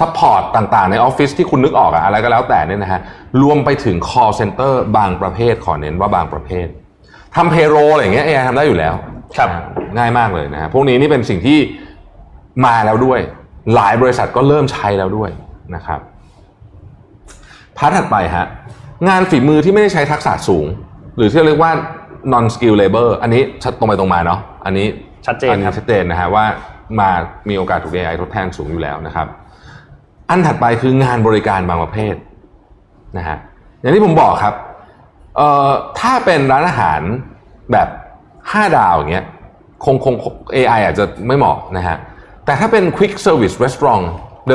support ต่างๆ ในออฟฟิศที่คุณนึกออกอะอะไรก็แล้วแต่เนี่ยนะฮะรวมไปถึง call center บางประเภทขอเน้นว่าบางประเภททำ payroll อะไรอย่างเงี้ย AI ทำได้อยู่แล้ว ครับ ง่ายมากเลยนะฮะพวกนี้นี่เป็นสิ่งที่มาแล้วด้วย หลายบริษัทก็เริ่มใช้แล้วด้วยนะครับ part ถัดไปฮะ งานฝีมือที่ไม่ได้ใช้ทักษะสูง หรือที่เรียกว่า non skill labor อันนี้ชัดตรงไปตรงมาเนาะอันนี้ชัดเจนอันคนี้รับชัดเจนนะฮะว่ามามีโอกาสถูก AI ทดแทนสูงอยู่แล้วนะครับ อันถัดไปคืองานบริการบางประเภทนะฮะอย่างที่ผมบอกครับเอ่อถ้าเป็นร้านอาหารแบบห้าดาวอย่างเงี้ยคงคง AI อาจจะไม่เหมาะนะฮะแต่ถ้าเป็น quick service restaurant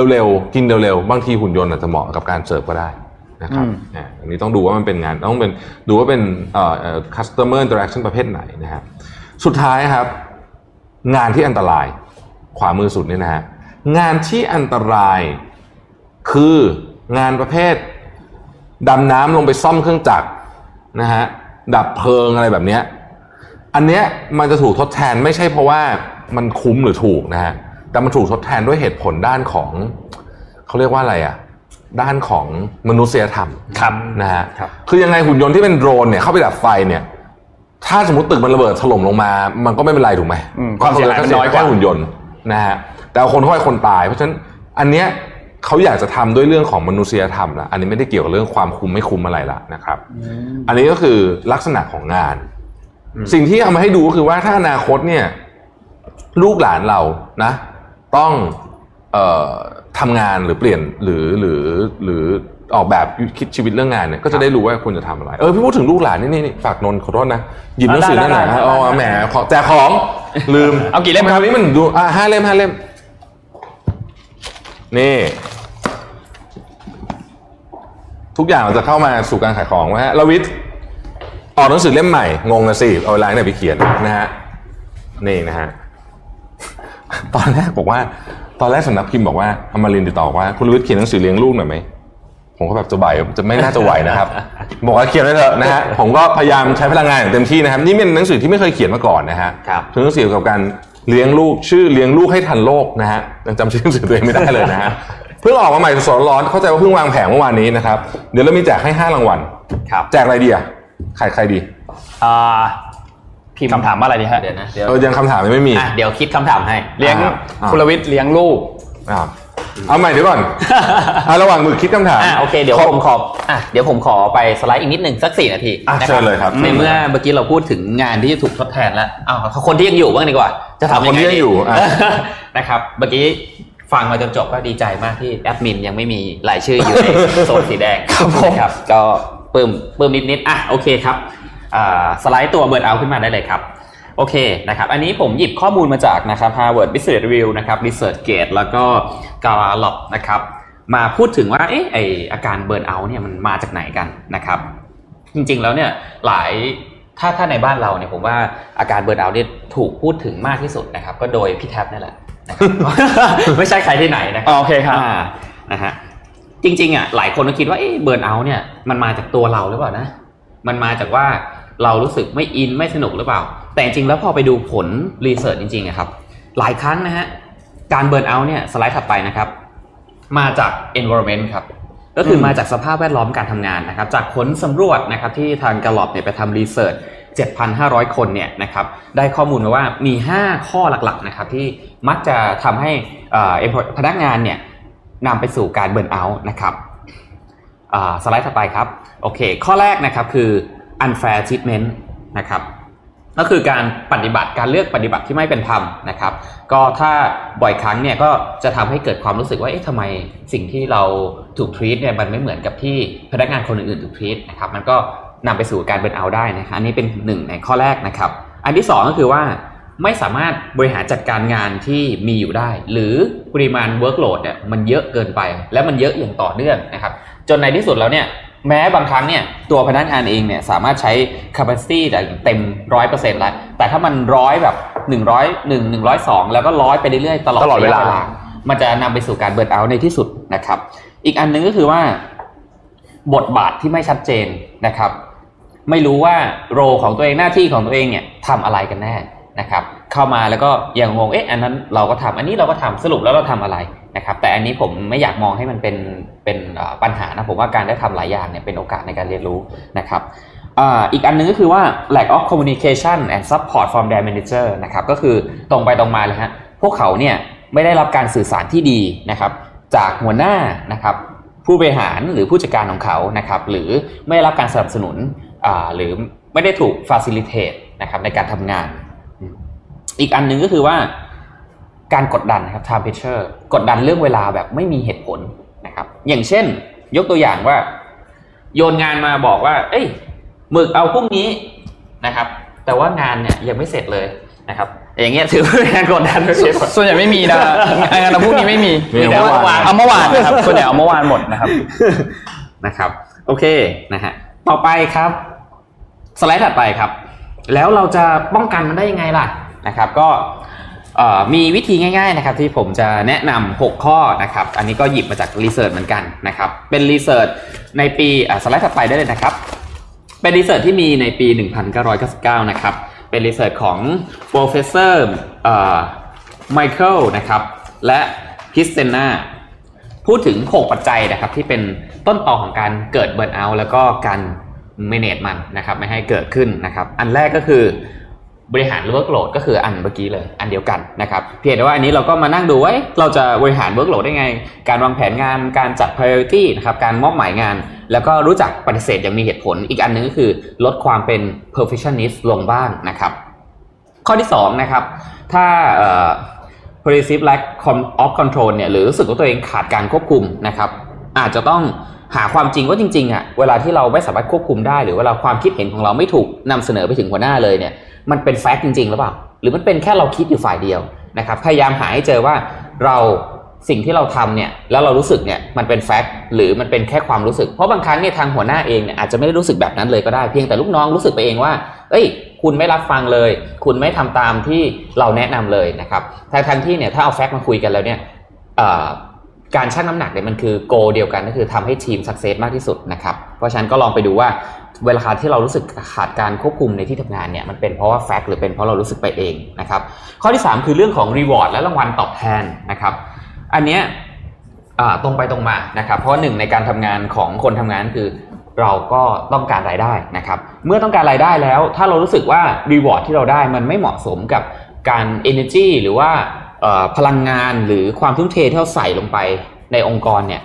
เร็วๆ กินเร็วๆ บางทีหุ่นยนต์อาจจะเหมาะกับการเสิร์ฟก็ได้ นะครับอ่าอันนี้ต้องดูว่ามันเป็นงานต้องเป็นดูว่าเป็นเอ่อเอ่อ customer interaction ประเภทไหนนะฮะสุดท้ายครับ งานที่อันตรายขวามือสุดนี่นะฮะงานที่อันตรายคืองานประเภทดำน้ำลงไปซ่อมเครื่องจักรนะฮะดับเพลิงอะไรแบบเนี้ยอันเนี้ยมันจะถูกทดแทนไม่ใช่เพราะว่ามันคุ้มหรือถูกนะฮะแต่มันถูกทดแทนด้วยเหตุผลด้านของเขาเรียกว่าอะไรอะ ด้านของมนุษยธรรมครับนะฮะครับคือยังไงหุ่นยนต์ที่เป็นโดรนเนี่ยเข้าไปดับไฟเนี่ยถ้าสมมติตึกมันระเบิดถล่มลงมา มันก็ไม่เป็นไรถูกไหมอืมความเสียหายมันน้อยกว่าแค่หุ่นยนต์นะฮะแต่เอาคนเข้าไปคนตาย เพราะฉะนั้นอันเนี้ยเขาอยากจะทำด้วยเรื่องของมนุษยธรรมละอันนี้ไม่ได้เกี่ยวกับเรื่องความคุ้มไม่คุ้มอะไรละนะครับ อันนี้ก็คือลักษณะของงาน สิ่งที่เอามาให้ดูก็คือว่าถ้าอนาคตเนี่ย ลูกหลานเรานะ ต้องเอ่อ ทำงานหรือเปลี่ยนหรือหรือหรือออกแบบคิดชีวิตเรื่องงานเนี่ยก็จะได้รู้ว่าควรจะทำอะไร เออพี่พูดถึงลูกหลานนี่นี่นี่ฝากนนท์ขอโทษนะหยิบหนังสือนั่นหน่อยได้ได้นะได้อ๋อแหมขอแจกของลืมเอากี่เล่มครับคราวนี้มันดูอะห้าเล่มห้าเล่ม นี่ ทุกอย่างเราจะเข้ามาสู่การขายของว่าฮะลวิทย์ออกหนังสือเล่มใหม่งงนะสิเอาเวลาไหนไปเขียนนะฮะนี่นะฮะตอนแรกบอกว่า ตอนแรกสำนักพิมพ์บอกว่าอมรินทร์ติดต่อว่า คุณลวิทย์เขียนหนังสือเลี้ยงลูกหน่อยไหมผมก็แบบจะไหวจะไม่น่าจะไหวนะครับ บอกว่าเขียนได้เถอะนะฮะผมก็พยายามใช้พลังงานอย่างเต็มที่นะครับนี่เป็นหนังสือที่ไม่เคยเขียนมาก่อนนะฮะครับเป็นหนังสือเกี่ยวกับการเลี้ยงลูกชื่อเลี้ยงลูกให้ทันโลกนะฮะยังจำชื่อหนังสือตัวเองไม่ได้เลยนะฮะเพิ่งออกมาใหม่สดๆร้อนๆเข้าใจว่าเพิ่งวางแผงเมื่อวานนี้นะครับเดี๋ยวเรามีแจกให้ห้ารางวัลครับแจกอะไรดีอะใครใครดีอ่า พิมพ์คำถามว่าอะไรดีฮะเดี๋ยวนะเดี๋ยวเออยังคำถามยังไม่มีอะเดี๋ยวคิดคำถามให้เลี้ยงอ่าอ่าคุณลวิทย์เลี้ยงลูกอ้าวเอาใหม่เดี๋ยวก่อนอะระหว่างมือคิดคำถามอะโอเคเดี๋ยวผมขออะเดี๋ยวผมขอไปสไลด์อีกนิดหนึ่งสักสี่นาทีอะนะเชิญเลยครับในเมื่อเมื่อกี้เราพูดถึงงานที่จะถูกทดแทนแล้วอ้าวคนที่ยังอยู่บ้างดีกว่า จะทำยังไงคนที่ยังดีอยู่อะนะครับเมื่อกี้ฟังมาจนจบก็ดีใจมากที่แอดมินยังไม่มีรายชื่ออยู่ในโซนสีแดงครับผมครับก็ปลื้มปลื้มนิดนิดๆอะโอเคครับอ่า สไลด์ตัวเบิร์ดเอาขึ้นมาได้เลยครับ โอเคนะครับ อันนี้ผมหยิบข้อมูลมาจากนะครับ Harvard Business Review นะครับ ResearchGate แล้วก็ Gallup นะครับ มาพูดถึงว่าเอ๊ะไออาการเบิร์นเอาท์เนี่ยมันมาจากไหนกันนะครับ จริงๆแล้วเนี่ยหลายถ้าถ้าในบ้านเราเนี่ยผมว่าอาการเบิร์นเอาท์เนี่ยถูกพูดถึงมากที่สุดนะครับ ก็โดยพี่แท็บนี่แหละนะครับไม่ใช่ใครที่ไหนนะครัอ๋อโอเคครับอ่านะฮะจริงๆอะหลายคนก็คิดว่าเอ๊ะเบิร์นเอาท์เนี่ยมันมาจากตัวเราหรือเปล่านะ มันมาจากว่า เรารู้สึกไม่อินไม่สนุกหรือเปล่า แต่จริงๆแล้วพอไปดูผลรีเสิร์ชจริงๆอะครับ หลายครั้งนะฮะการเบิร์นเอาท์เนี่ยสไลด์ถัดไปนะครับ มาจาก environment ครับก็คือมาจากสภาพแวดล้อมการทำงานนะครับ จากผลสำรวจนะครับที่ทางก l ล p เนี่ยไปทำรีเสิร์ช7,500 คนเนี่ยนะครับได้ข้อมูลมาว่ามี 5 ข้อหลักๆนะครับที่มักจะทำให้เอ่อ employee พนักงานเนี่ยนำไปสู่การเบิร์นเอาท์นะครับอ่าสไลด์ถัดไปครับโอเค ข้อแรกนะครับคือ unfair treatment นะครับก็คือการปฏิบัติการเลือกปฏิบัติที่ไม่เป็นธรรมนะครับ ก็ถ้าบ่อยครั้งเนี่ยก็จะทำให้เกิดความรู้สึกว่าเอ๊ะทำไมสิ่งที่เราถูกทรีตเนี่ยมันไม่เหมือนกับที่พนักงานคนอื่นๆถูก treat นะครับมันก็นำไปสู่การ burnout ได้นะครับอันนี้เป็นหนึ่งในข้อแรกนะครับ อันที่สองก็คือว่าไม่สามารถบริหารจัดการงานที่มีอยู่ได้ หรือปริมาณ workload เนี่ยมันเยอะเกินไป และมันเยอะอย่างต่อเนื่องนะครับ จนในที่สุดแล้วเนี่ย แม้บางครั้งเนี่ยตัวพนักงานเองเนี่ยสามารถใช้ capacity แต่เต็มร้อยเปอร์เซ็นต์แล้ว แต่ถ้ามันร้อยแบบหนึ่งร้อยหนึ่งหนึ่งร้อยสองแล้วก็ร้อยไปเรื่อยๆ ตลอดตลอดเวลาระยะมันจะนำไปสู่การเบิร์นเอาท์ในที่สุดนะครับ อีกอันหนึงก็คือว่า บทบาทที่ไม่ชัดเจนนะครับ ไม่รู้ว่าโรของตัวเองหน้าที่ของตัวเองเนี่ยทำอะไรกันแน่นะครับ เข้ามาแล้วก็ยังงงเอ๊ะอันนั้นเราก็ทำอันนี้เราก็ทำสรุปแล้วเราทำอะไร นะครับแต่อันนี้ผมไม่อยากมองให้มันเป็นเป็นปัญหานะผมว่าการได้ทำหลายอย่างเนี่ยเป็นโอกาสในการเรียนรู้นะครับอีกอันหนึงก็คือว่า lack of communication and support from their manager นะครับก็คือตรงไปตรงมาเลยฮะพวกเขาเนี่ยไม่ได้รับการสื่อสารที่ดีนะครับจากหัวหน้านะครับผู้บริหารหรือผู้จัดการของเขานะครับหรือไม่ได้รับการสนับสนุนหรือไม่ได้ถูก facilitate นะครับในการทำงาน อีกอันหนึ่งก็คือว่า การกดดันนะครับ time pressure กดดันเรื่องเวลาแบบไม่มีเหตุผลนะครับ อย่างเช่น ยกตัวอย่างว่า โยนงานมาบอกว่า เอ้ยหมึกเอาพรุ่งนี้นะครับ แต่ว่างานเนี่ยยังไม่เสร็จเลยนะครับ อย่างเงี้ยถือว่าเป็นการกดดันไม่ใช่ปะส่วนใหญ่ไม่มีนะงานเราพวกนี้ไม่มีมีแต่เมื่อวานเอาเมื่อวานนะครับส่วนใหญ่เอาเมื่อวานหมดนะครับนะครับ โอเคนะฮะต่อไปครับ สไลด์ถัดไปครับ แล้วเราจะป้องกันมันได้ยังไงล่ะนะครับ ก็เอ่อ มีวิธีง่ายๆนะครับที่ผมจะแนะนำ6ข้อนะครับ อันนี้ก็หยิบมาจาก research เหมือนกันนะครับ เป็น researchในปีสไลด์ถัดไปได้เลยนะครับ เป็น research ที่มีในปี 1999 นะครับ เป็น research ของ professor Michael นะครับและคริสเตนาพูดถึง 6 ปัจจัยนะครับที่เป็นต้นตอของการเกิด burnout แล้วก็การ manage มันนะครับไม่ให้เกิดขึ้นนะครับ อันแรกก็คือ บริหาร workload ก็คืออันเมื่อกี้เลยอันเดียวกันนะครับเพียงแต่ว่าอันนี้เราก็มานั่งดูว่าเราจะบริหาร workload ได้ไง การวางแผนงานการจัด priority นะครับการมอบหมายงาน แล้วก็รู้จักปฏิเสธอย่างมีเหตุผลอีกอันหนึงก็คือ ลดความเป็น perfectionist ลงบ้างนะครับ ข้อที่2นะครับถ้า pervasive lack of control เนี่ยหรือรู้สึกว่าตัวเองขาดการควบคุมนะครับ อาจจะต้องหาความจริงว่าจริงๆอะเวลาที่เราไม่สามารถควบคุมได้ หรือเวลาความคิดเห็นของเราไม่ถูกนำเสนอไปถึงหัวหน้าเลยเนี่ย มันเป็นแฟกต์จริงๆหรือเปล่า หรือมันเป็นแค่เราคิดอยู่ฝ่ายเดียวนะครับ พยายามหาให้เจอว่าเราสิ่งที่เราทำเนี่ยแล้วเรารู้สึกเนี่ยมันเป็นแฟกต์หรือมันเป็นแค่ความรู้สึก เพราะบางครั้งเนี่ยทางหัวหน้าเองเนี่ยอาจจะไม่ได้รู้สึกแบบนั้นเลยก็ได้เพียงแต่ลูกน้องรู้สึกไปเองว่า เอ้ย คุณไม่รับฟังเลย คุณไม่ทำตามที่เราแนะนำเลยนะครับทางทันที่เนี่ยถ้าเอาแฟกต์มาคุยกันแล้วเนี่ยการชั่งน้ำหนักเนี่ยมันคือโกเดียวกันก็คือทำให้ทีมสักเซสมากที่สุดนะครับเพราะฉะนั้นก็ลองไปดูว่า เวลาที่เรารู้สึกขาดการควบคุมในที่ทำงานเนี่ยมันเป็นเพราะว่า fact หรือเป็นเพราะเรารู้สึกไปเองนะครับข้อที่ 3 คือเรื่องของ reward และรางวัลตอบแทนนะครับอันเนี้ยตรงไปตรงมานะครับเพราะหนึ่งในการทำงานของคนทำงานคือเราก็ต้องการรายได้นะครับเมื่อต้องการรายได้แล้ว ถ้าเรารู้สึกว่า reward ที่เราได้มันไม่เหมาะสมกับการ energy หรือว่าพลังงานหรือความทุ่มเทที่เราใส่ลงไปในองค์กรเนี่ย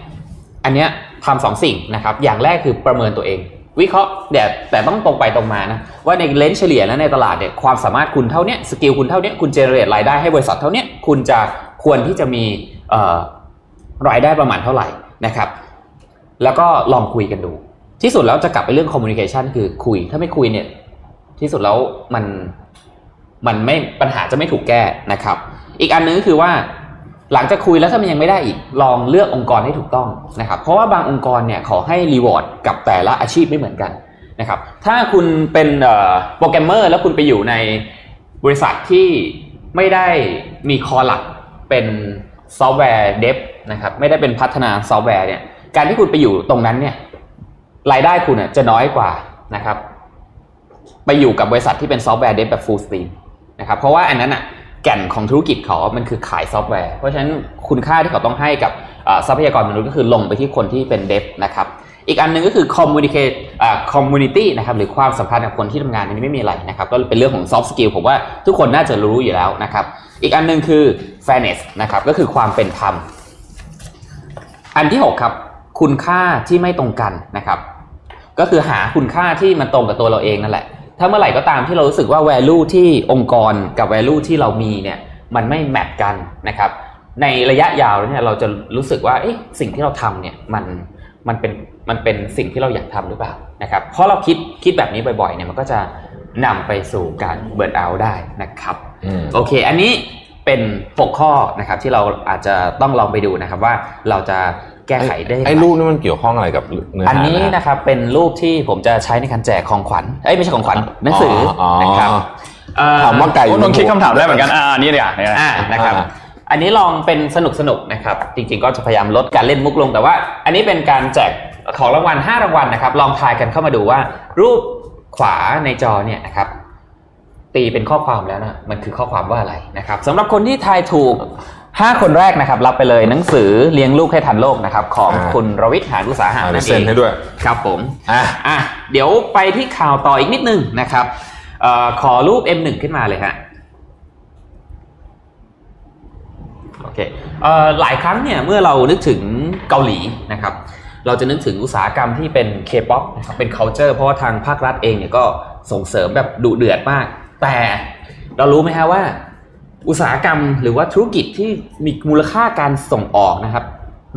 อันเนี้ยทำสองสิ่งนะครับอย่างแรกคือประเมินตัวเอง วิเคราะห์แต่แต่ต้องตรงไปตรงมานะ ว่าใน range เฉลี่ยแล้วในตลาดเนี่ยความสามารถคุณเท่าเนี้ย skill คุณเท่าเนี้ยคุณ generate รายได้ให้บริษัทเท่าเนี้ยคุณจะควรที่จะมีรายได้ประมาณเท่าไหร่นะครับ แล้วก็ลองคุยกันดู ที่สุดแล้วจะกลับไปเรื่อง communication คือคุยถ้าไม่คุยเนี่ยที่สุดแล้วมันมันไม่ปัญหาจะไม่ถูกแก้นะครับ อีกอันนึงคือว่า หลังจากคุยแล้วถ้ามันยังไม่ได้อีกลองเลือกองค์กรให้ถูกต้องนะครับ เพราะว่าบางองค์กรเนี่ยเขาให้ reward กับแต่ละอาชีพไม่เหมือนกันนะครับ ถ้าคุณเป็นโปรแกรมเมอร์แล้วคุณไปอยู่ในบริษัทที่ไม่ได้มี core หลักเป็น software dev นะครับไม่ได้เป็นพัฒนาซอฟต์แวร์เนี่ยการที่คุณไปอยู่ตรงนั้นเนี่ยรายได้คุณจะน้อยกว่านะครับ ไปอยู่กับบริษัทที่เป็น software dev แบบ full steam นะครับเพราะว่าอันนั้นอะ แก่นของธุรกิจเขามันคือขายซอฟต์แวร์ เพราะฉะนั้นคุณค่าที่เขาต้องให้กับทรัพยากรมนุษย์ก็คือลงไปที่คนที่เป็น dev นะครับอีกอันหนึ่งก็คือ communicate อ่า community นะครับหรือความสัมพันธ์กับคนที่ทำงานอันนี้ไม่มีอะไรนะครับก็เป็นเรื่องของ soft skill ผมว่าทุกคนน่าจะรู้อยู่แล้วนะครับ อีกอันหนึ่งคือ fairness นะครับก็คือความเป็นธรรม อันที่ 6 ครับ คุณค่าที่ไม่ตรงกันนะครับ ก็คือหาคุณค่าที่มันตรงกับตัวเราเองนั่นแหละ ถ้าเมื่อไหร่ก็ตามที่เรารู้สึกว่า value ที่องค์กรกับ value ที่เรามีเนี่ยมันไม่แมทกันนะครับ ในระยะยาวเนี่ยเราจะรู้สึกว่าเอ๊ะสิ่งที่เราทำเนี่ยมันมันเป็นมันเป็นสิ่งที่เราอยากทำหรือเปล่านะครับเพราะเราคิดคิดแบบนี้บ่อยๆเนี่ยมันก็จะนำไปสู่การเบิร์นเอาได้นะครับอืมโอเค อันนี้เป็นหกข้อนะครับที่เราอาจจะต้องลองไปดูนะครับว่าเราจะ แก้ไขได้ย่างรไอ้รูปนี่มันเกี่ยวข้องอะไรกับเนื้อหาอันนี้ะนะครับเป็นรูปที่ผมจะใช้ในการแจกของขวัญเอ้ยไม่ใช่ของขวัญหนังสือออนะครับเอ่อถามว่าไก่โอ้นนท์คิดคำถามได้เหมือนกันอ่าอันนี่เดี๋ยวเนี่ยอ่านะครับอ่าอันนี้ลองเป็นสนุกสนุกๆนะครับ จริงๆก็จะพยายามลดการเล่นมุกลงแต่ว่า อันนี้เป็นการแจกของรางวัล5รางวัลนะครับ ลองทายกันเข้ามาดูว่า รูปขวาในจอเนี่ยนะครับตีเป็นข้อความแล้วนะมันคือข้อความว่าอะไรนะครับสำหรับคนที่ทายถูก 5 คนแรกนะครับรับไปเลยหนังสือเลี้ยงลูกให้ทันโลกนะครับของอ่า คุณรวิทย์หานุสาหะอ่าเดี๋นั่ยวนเอเซ็นงให้ด้วยครับผม อะ อะเดี๋ยวไปที่ข่าวต่ออีกนิดนึงนะครับเออขอรูป M1 ขึ้นมาเลยฮะโอเคเอ่อหลายครั้งเนี่ยเมื่อเรานึกถึงเกาหลีนะครับ เราจะนึกถึงอุตสาหกรรมที่เป็น K-POP นะครับเป็น culture เพราะว่าทางภาครัฐเองเนี่ยก็ส่งเสริมแบบดุเดือดมาก แต่เรารู้ไหมฮะว่า อุตสาหกรรมหรือว่าธุรกิจที่มีมูลค่าการส่งออกนะครับ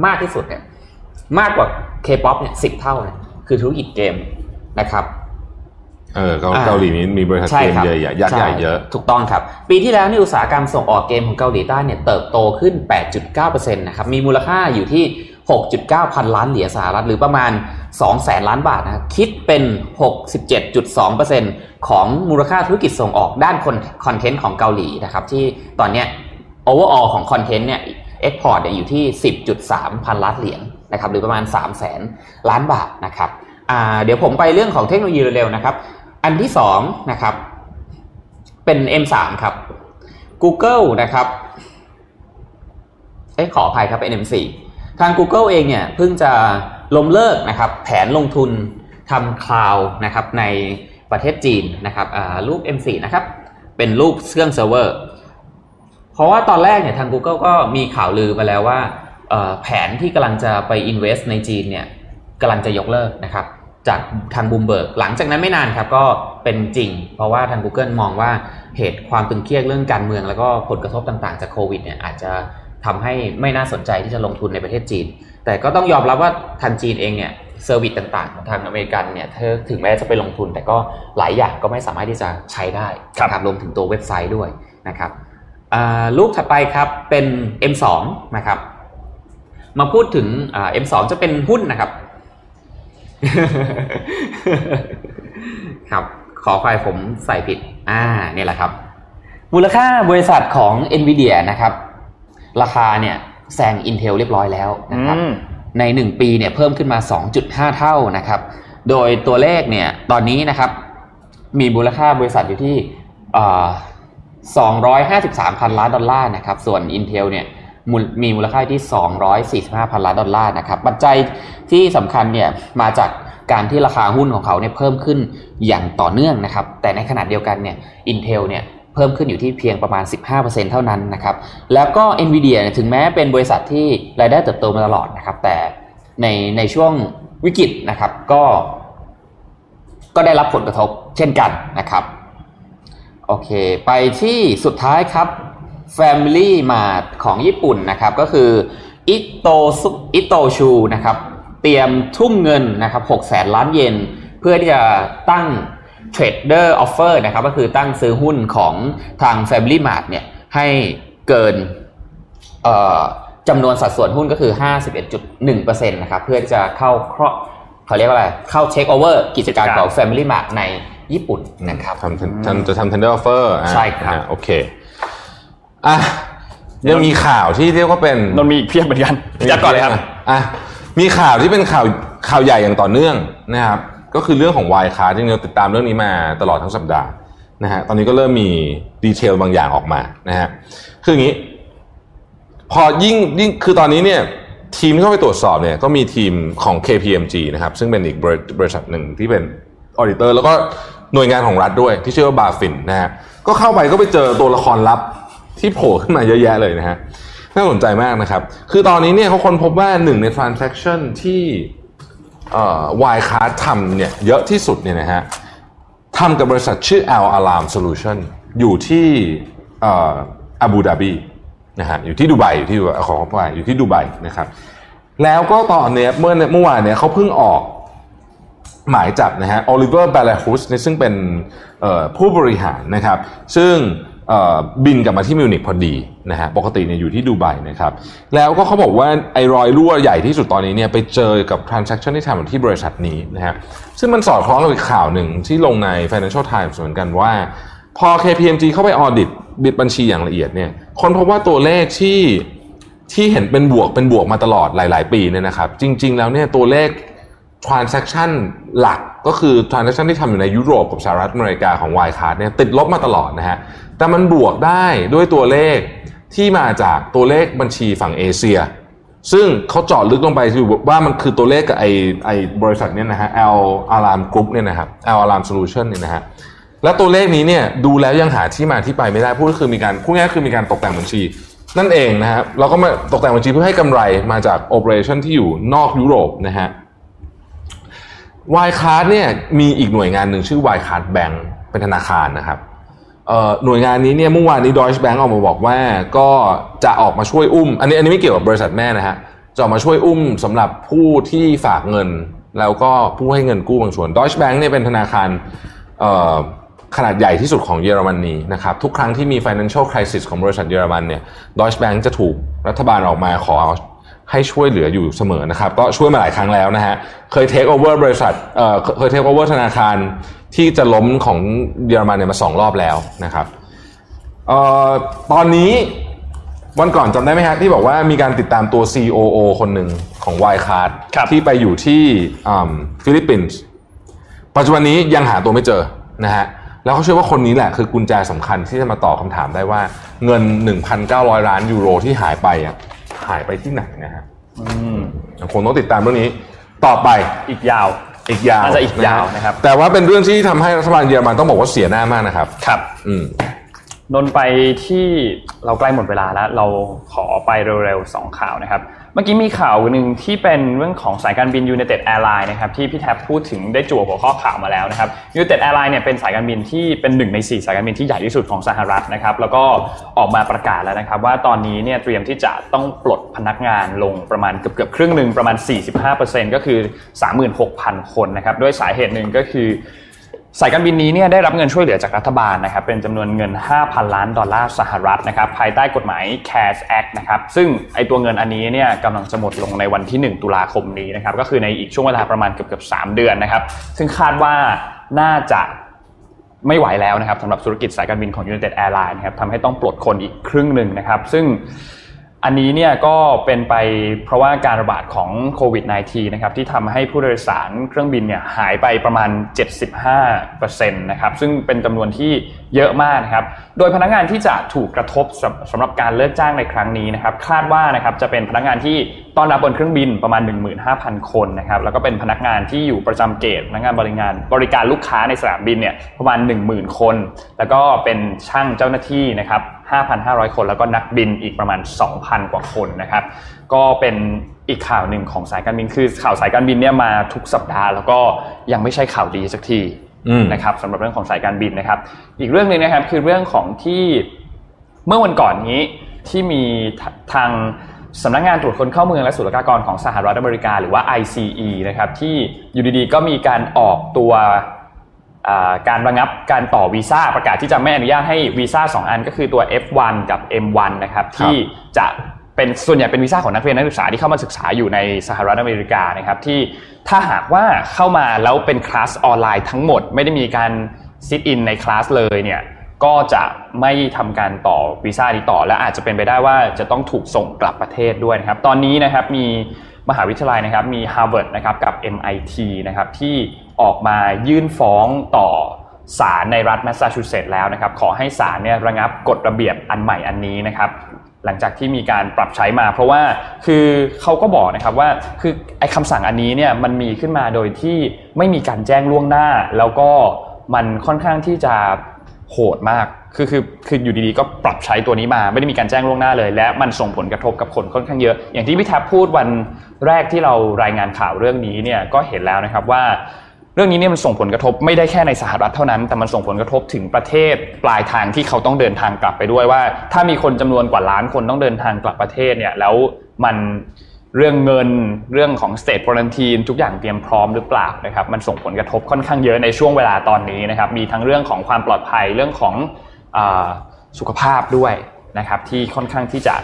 มากที่สุดเนี่ยมากกว่า K-POP เนี่ยสิเท่านะคือธุรกิจเกมนะครับเออเกาอ่าเกาหลีนี้มีบริษัทใช่เกมครับใหญ่ๆยักษ์ใหญ่เยอะ ถูกต้องครับ ปีที่แล้วนี่อุตสาหกรรมส่งออกเกมของเกาหลีใต้เนี่ยเติบโตขึ้น 8.9%นะครับมีมูลค่าอยู่ที่ 6.9 พันล้านเหรียญสหรัฐหรือประมาณ 2แสนล้านบาทนะครับคิดเป็น 67.2%ของมูลค่าธุรกิจส่งออกด้านคอนเทนต์ของเกาหลีนะครับที่ตอนนี้ overall ของคอนเทนต์เนี่ย export เนี่ยอยู่ที่ 10.3 พันล้านเหรียญนะครับหรือประมาณ3แสนล้านบาทนะครับเดี๋ยวผมไปเรื่องของเทคโนโลยีเร็วๆนะครับ อันที่สองนะครับเป็น M3 ครับ Google นะครับเอ้ขออภัยครับเป็น M4 ทาง Google เองเนี่ยเพิ่งจะ ล้มเลิกนะครับแผนลงทุนทำ cloud นะครับในประเทศจีนนะครับอ่ารูป M4 นะครับเป็นรูปเครื่องเซิร์ฟเวอร์เพราะว่าตอนแรกเนี่ยทาง Google ก็มีข่าวลือมาแล้วว่าแผนที่กำลังจะไป invest ในจีนเนี่ยกำลังจะยกเลิกนะครับจากทางบูมเบิร์กหลังจากนั้นไม่นานครับก็เป็นจริง เพราะว่าทาง Google มองว่าเหตุความตึงเครียดเรื่องการเมือง แล้วก็ผลกระทบต่างๆ จากโควิดเนี่ยอาจจะทำให้ไม่น่าสนใจที่จะลงทุนในประเทศจีน แต่ก็ต้องยอมรับว่าทางจีนเองเนี่ยเซอร์วิสต่างๆของทางอเมริกันเนี่ยเธอถึงแม้จะไปลงทุน แต่ก็หลายอย่างก็ไม่สามารถที่จะใช้ได้นะครับรวมถึงตัวเว็บไซต์ด้วยนะครับอ่ารูปถัดไปครับเป็น M2 นะครับ มาพูดถึงอ่า M2 จะเป็นหุ้นนะครับครับ ขอไฟล์ผมใส่ผิด อ่านี่แหละครับ มูลค่าบริษัทของ NVIDIA นะครับ ราคาเนี่ย แซง Intel เรียบร้อยแล้วนะครับอืมใน 1 ปีเนี่ยเพิ่มขึ้นมา 2.5 เท่านะครับ โดยตัวเลขเนี่ยตอนนี้นะครับ มีมูลค่าบริษัทอยู่ที่อ่า253พันล้านดอลลาร์นะครับ ส่วน Intel เนี่ยมูลมีมูลค่าที่ 245พันล้านดอลลาร์นะครับ ปัจจัยที่สำคัญเนี่ยมาจากการที่ราคาหุ้นของเขาเนี่ยเพิ่มขึ้นอย่างต่อเนื่องนะครับ แต่ในขณะเดียวกันเนี่ย Intel เนี่ย เพิ่มขึ้นอยู่ที่เพียงประมาณ 15%เท่านั้นนะครับ แล้วก็ NVIDIA เนี่ยถึงแม้เป็นบริษัทที่รายได้เติบโตมาตลอดนะครับ แต่ในในช่วงวิกฤตนะครับก็ ก็ได้รับผลกระทบเช่นกันนะครับ โอเค ไปที่สุดท้ายครับ Family Mart ของญี่ปุ่นนะครับ ก็คืออิโตซุอิโตชูนะครับ เตรียมทุ่มเงินนะครับ6แสนล้านเยน เพื่อที่จะตั้ง tender offer นะครับก็คือตั้งซื้อหุ้นของทาง Family Mart เนี่ยให้เกินเอ่อจำนวนสัดส่วนหุ้นก็คือ 51.1%นะครับเพื่อที่จะเข้าครอบเขาเรียกว่าอะไร เข้าเช็คโอเวอร์กิจการของ Family Mart ในญี่ปุ่นนะครับทำทำจะทำ tender offer อะใช่ครับอะโอเคอะยังมีข่าวที่เรียกว่าเป็นนนท์มีอีกเพียบเหมือนกันจัดก่อนเลยครับอะมีข่าวที่เป็นข่าวข่าวใหญ่อย่างต่อเนื่องนะครับ ก็คือเรื่องของ Wirecard จริงๆเราติดตามเรื่องนี้มาตลอดทั้งสัปดาห์นะฮะตอนนี้ก็เริ่มมี detail บางอย่างออกมานะฮะคืออย่างนี้ พอยิ่งยิ่งคือตอนนี้เนี่ยทีมที่เข้าไปตรวจสอบเนี่ยก็มีทีมของ KPMG นะครับซึ่งเป็นอีกบริบริษัทหนึ่งที่เป็น auditor แล้วก็หน่วยงานของรัฐด้วยที่ชื่อว่าบาฟินนะฮะก็เข้าไปก็ไปเจอตัวละครลับที่โผล่ขึ้นมาเยอะแยะเลยนะฮะน่าสนใจมากนะครับ คือตอนนี้เนี่ยเขาค้นพบว่าหนึ่งใน transaction ที่ วายคาร์ทำเนี่ยเยอะที่สุดเนี่ยนะฮะทำกับบริษัทชื่อ Al Alarm Solution อยู่ที่อาบูดาบีนะฮะอยู่ที่ดูไบอยู่ที่ขอขอไปอยู่ที่ดูไบนะครับ แล้วก็ตอนเนี้ยเมื่อเมื่อวานเนี่ยเขาเพิ่งออกหมายจับนะฮะโอลิเวอร์เบลฮุสซึ่งเป็นผู้บริหารนะครับ ซึ่ง บินกลับมาที่มิวนิกพอดีนะฮะปกติเนี่ยอยู่ที่ดูไบนะครับ แล้วก็เขาบอกว่าไอ้รอยรั่วใหญ่ที่สุดตอนนี้เนี่ยไปเจอกับ transaction ที่ทำอยู่ที่บริษัทนี้นะฮะซึ่งมันสอดคล้องกับข่าวหนึ่งที่ลงใน Financial Times เหมือนกันว่า พอ KPMG เข้าไปออดิตบิดบัญชีอย่างละเอียดเนี่ยคนพบว่าตัวเลขที่ที่เห็นเป็นบวกเป็นบวกมาตลอดหลาย ๆ ปีเนี่ยนะครับ จริง ๆ แล้วเนี่ยตัวเลข transaction หลักก็คือ transaction ที่ทำอยู่ในยุโรปกับสหรัฐอเมริกาของ y c a r d เนี่ยติดลบมาตลอดนะฮะ แต่มันบวกได้ด้วยตัวเลขที่มาจากตัวเลขบัญชีฝั่งเอเชีย ซึ่งเขาเจาะลึกลงไปว่ามันคือตัวเลขกับไอไอบริษัทเนี่ยนะฮะ L Alarm Group เนี่ยนะครับ L Alarm Solution เนี่ยนะฮะและตัวเลขนี้เนี่ยดูแล้วยังหาที่มาที่ไปไม่ได้พูดก็คือมีการพูดง่ายคือมีการตกแต่งบัญชี นั่นเองนะครับเราก็มาตกแต่งบัญชีเพื่อให้กำไรมาจาก operation ที่อยู่นอกยุโรปนะฮะ Wirecard เนี่ยมีอีกหน่วยงานหนึ่งชื่อ Wirecard Bank เป็นธนาคารนะครับ หน่วยงานนี้เนี่ยเมื่อวานนี้ดอยช์แบงก์ออกมาบอกว่าก็จะออกมาช่วยอุ้ม อันนี้อันนี้ไม่เกี่ยวกับบริษัทแม่นะฮะจะออกมาช่วยอุ้มสำหรับผู้ที่ฝากเงิน แล้วก็ผู้ให้เงินกู้บางส่วนดอยช์แบงก์เนี่ยเป็นธนาคารขนาดใหญ่ที่สุดของเยอรมนีนะครับทุกครั้งที่มี financial crisis ของบริษัทเยอรมันเนี่ยDeutsche Bank จะถูกรัฐบาลออกมาขอให้ช่วยเหลืออยู่เสมอนะครับ ก็ช่วยมาหลายครั้งแล้วนะฮะเคยเทคโอเวอร์บริษัทเคยเทคโอเวอร์ธนาคาร ที่จะล้มของเยอรมันเนี่ยมาสองรอบแล้วนะครับเอ่อตอนนี้วันก่อนจำได้ไหมฮะที่บอกว่ามีการติดตามตัว COO คนหนึ่งของ w i คาร์ดที่ไปอยู่ที่ฟิลิปปินส์ปัจจุบันนี้ยังหาตัวไม่เจอนะฮะแล้วเขาเชื่อว่าคนนี้แหละคือกุญแจสำคัญที่จะมาตอบคำถามได้ว่าเงิน 1,900 ล้านยูโรที่หายไปอะหายไปที่ไหนนะฮะคงต้องติดตามเรื่องนี้ต่อไปอีกยาว อีกยาวน่าจะอีกยาวนะครับ แต่ว่าเป็นเรื่องที่ทำให้รัฐบาลเยอรมันต้องบอกว่าเสียหน้ามากนะครับ ครับ อืมนนไปที่เราใกล้หมดเวลาแล้ว เราขอไปเร็วๆสองข่าวนะครับ เมื่อกี้มีข่าวหนึ่งที่เป็นเรื่องของสายการบิน United Airlines นะครับที่พี่แท็บพูดถึงได้จั่วหัวข้อข่าวมาแล้วนะครับ United Airlines เนี่ยเป็นสายการบินที่เป็นหนึ่งใน 4 สายการบินที่ใหญ่ที่สุดของสหรัฐนะครับแล้วก็ออกมาประกาศแล้วนะครับ ว่าตอนนี้เนี่ยเตรียมที่จะต้องปลดพนักงานลงประมาณเกือบๆครึ่งหนึ่งประมาณ 45%ก็คือ 36,000 คนนะครับด้วยสาเหตุหนึ่งก็คือ สายการบินนี้เนี่ยได้รับเงินช่วยเหลือจากรัฐบาลนะครับเป็นจำนวนเงิน 5,000 ล้านดอลลาร์สหรัฐนะครับภายใต้กฎหมาย CARES Act นะครับซึ่งไอตัวเงินอันนี้เนี่ยกำลังจะหมดลงในวันที่ 1 ตุลาคมนี้นะครับก็คือในอีกช่วงเวลาประมาณเกือบเกือบ3เดือนนะครับซึ่งคาดว่าน่าจะไม่ไหวแล้วนะครับสำหรับธุรกิจสายการบินของ United Airlines นะครับทำให้ต้องปลดคนอีกครึ่งหนึ่งนะครับซึ่ง อันนี้เนี่ยก็เป็นไปเพราะว่าการระบาดของโควิด -19 นะครับที่ทำให้ผู้โดยสารเครื่องบินเนี่ยหายไปประมาณ 75%นะครับซึ่งเป็นจำนวนที่เยอะมากนะครับโดยพนักงานที่จะถูกกระทบสำหรับการเลิกจ้างในครั้งนี้นะครับคาดว่านะครับจะเป็นพนักงานที่ต้อนรับบนเครื่องบินประมาณ 15,000 คนนะครับแล้วก็เป็นพนักงานที่อยู่ประจำเกตพนักงานบริการบริการลูกค้าในสนามบินเนี่ยประมาณ 10,000 คน แล้วก็เป็นช่างเจ้าหน้าที่นะครับ 5,500 คน แล้วก็นักบินอีกประมาณ 2,000 กว่าคนนะครับ ก็เป็นอีกข่าวหนึ่งของสายการบินคือข่าวสายการบินเนี่ยมาทุกสัปดาห์แล้วก็ยังไม่ใช่ข่าวดีสักทีนะครับสำหรับเรื่องของสายการบินนะครับ อีกเรื่องหนึ่งนะครับคือเรื่องของที่เมื่อวันก่อนนี้ที่มีทางสำนักงงานตรวจคนเข้าเมืองและศุลกากรของสหรัฐอเมริกา หรือว่า ICE นะครับที่อยู่ดีๆก็มีการออกตัว การระงับการต่อวีซ่าประกาศที่จะไม่อนุญาตให้วีซ่าสองอันก็คือตัว F1 กับ M1 นะครับที่จะเป็นส่วนใหญ่เป็นวีซ่าของนักเรียนนักศึกษาที่เข้ามาศึกษาอยู่ในสหรัฐอเมริกานะครับที่ถ้าหากว่าเข้ามาแล้วเป็นคลาสออนไลน์ทั้งหมด ไม่ได้มีการsit in ในคลาสเลยเนี่ยก็จะไม่ทำการต่อวีซ่านี้ต่อและอาจจะเป็นไปได้ว่าจะต้องถูกส่งกลับประเทศด้วยนะครับ ตอนนี้นะครับมี มหาวิทยาลัยนะครับมี Harvard นะครับกับ MIT นะครับที่ออกมายื่นฟ้องต่อศาลในรัฐแมสซาชูเซตส์แล้วนะครับขอให้ศาลเนี่ยระงับกฎระเบียบอันใหม่อันนี้นะครับหลังจากที่มีการปรับใช้มา เพราะว่าคือเขาก็บอกนะครับว่าคือไอ้คำสั่งอันนี้เนี่ยมันมีขึ้นมาโดยที่ไม่มีการแจ้งล่วงหน้า แล้วก็มันค่อนข้างที่จะโหดมาก คือคือคืออยู่ดีๆก็ปรับใช้ตัวนี้มา ไม่ได้มีการแจ้งล่วงหน้าเลย และมันส่งผลกระทบกับคนค่อนข้างเยอะ อย่างที่พี่แท็บพูดวันแรกที่เรารายงานข่าวเรื่องนี้เนี่ยก็เห็นแล้วนะครับว่า เรื่องนี้เนี่ยมันส่งผลกระทบไม่ได้แค่ในสหรัฐเท่านั้น แต่มันส่งผลกระทบถึงประเทศปลายทางที่เขาต้องเดินทางกลับไปด้วยว่า ถ้ามีคนจำนวนกว่าล้านคนต้องเดินทางกลับประเทศเนี่ยแล้วมันเรื่องเงินเรื่องของ state quarantine ทุกอย่างเตรียมพร้อมหรือเปล่านะครับมันส่งผลกระทบค่อนข้างเยอะในช่วงเวลาตอนนี้นะครับมีทั้งเรื่องของความปลอดภัยเรื่องของ สุขภาพด้วยนะครับที่ค่อนข้างที่จะ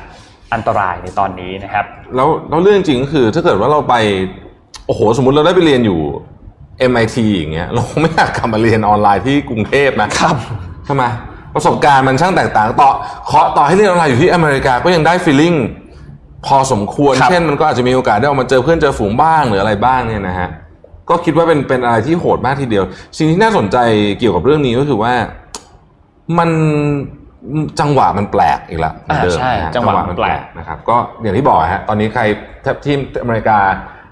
อันตรายในตอนนี้นะครับแล้วแล้วเรื่องจริงก็คือถ้าเกิดว่าเราไปโอ้โหสมมุติเราได้ไปเรียนอยู่ MIT อย่างเงี้ยเราคงไม่อยากกลับมาเรียนออนไลน์ที่กรุงเทพนะครับใช่ไหมประสบการณ์มันช่างแตกต่างต่อขอต่อให้เรียนออนไลน์อยู่ที่อเมริกาก็ยังได้ฟีลลิ่งพอสมควรครับเช่นมันก็อาจจะมีโอกาสได้ออกมาเจอเพื่อนเจอฝูงบ้างหรืออะไรบ้างเนี่ยนะฮะก็คิดว่าเป็นเป็นอะไรที่โหดมากทีเดียว สิ่งที่น่าสนใจเกี่ยวกับเรื่องนี้ก็คือว่า มันจังหวะมันแปลกอีกแล้วเหมือนเดิมอ่าใช่นะฮะจังหวะมันแปลกนะครับ ก็อย่างที่บอกฮะตอนนี้ใครที่อเมริกา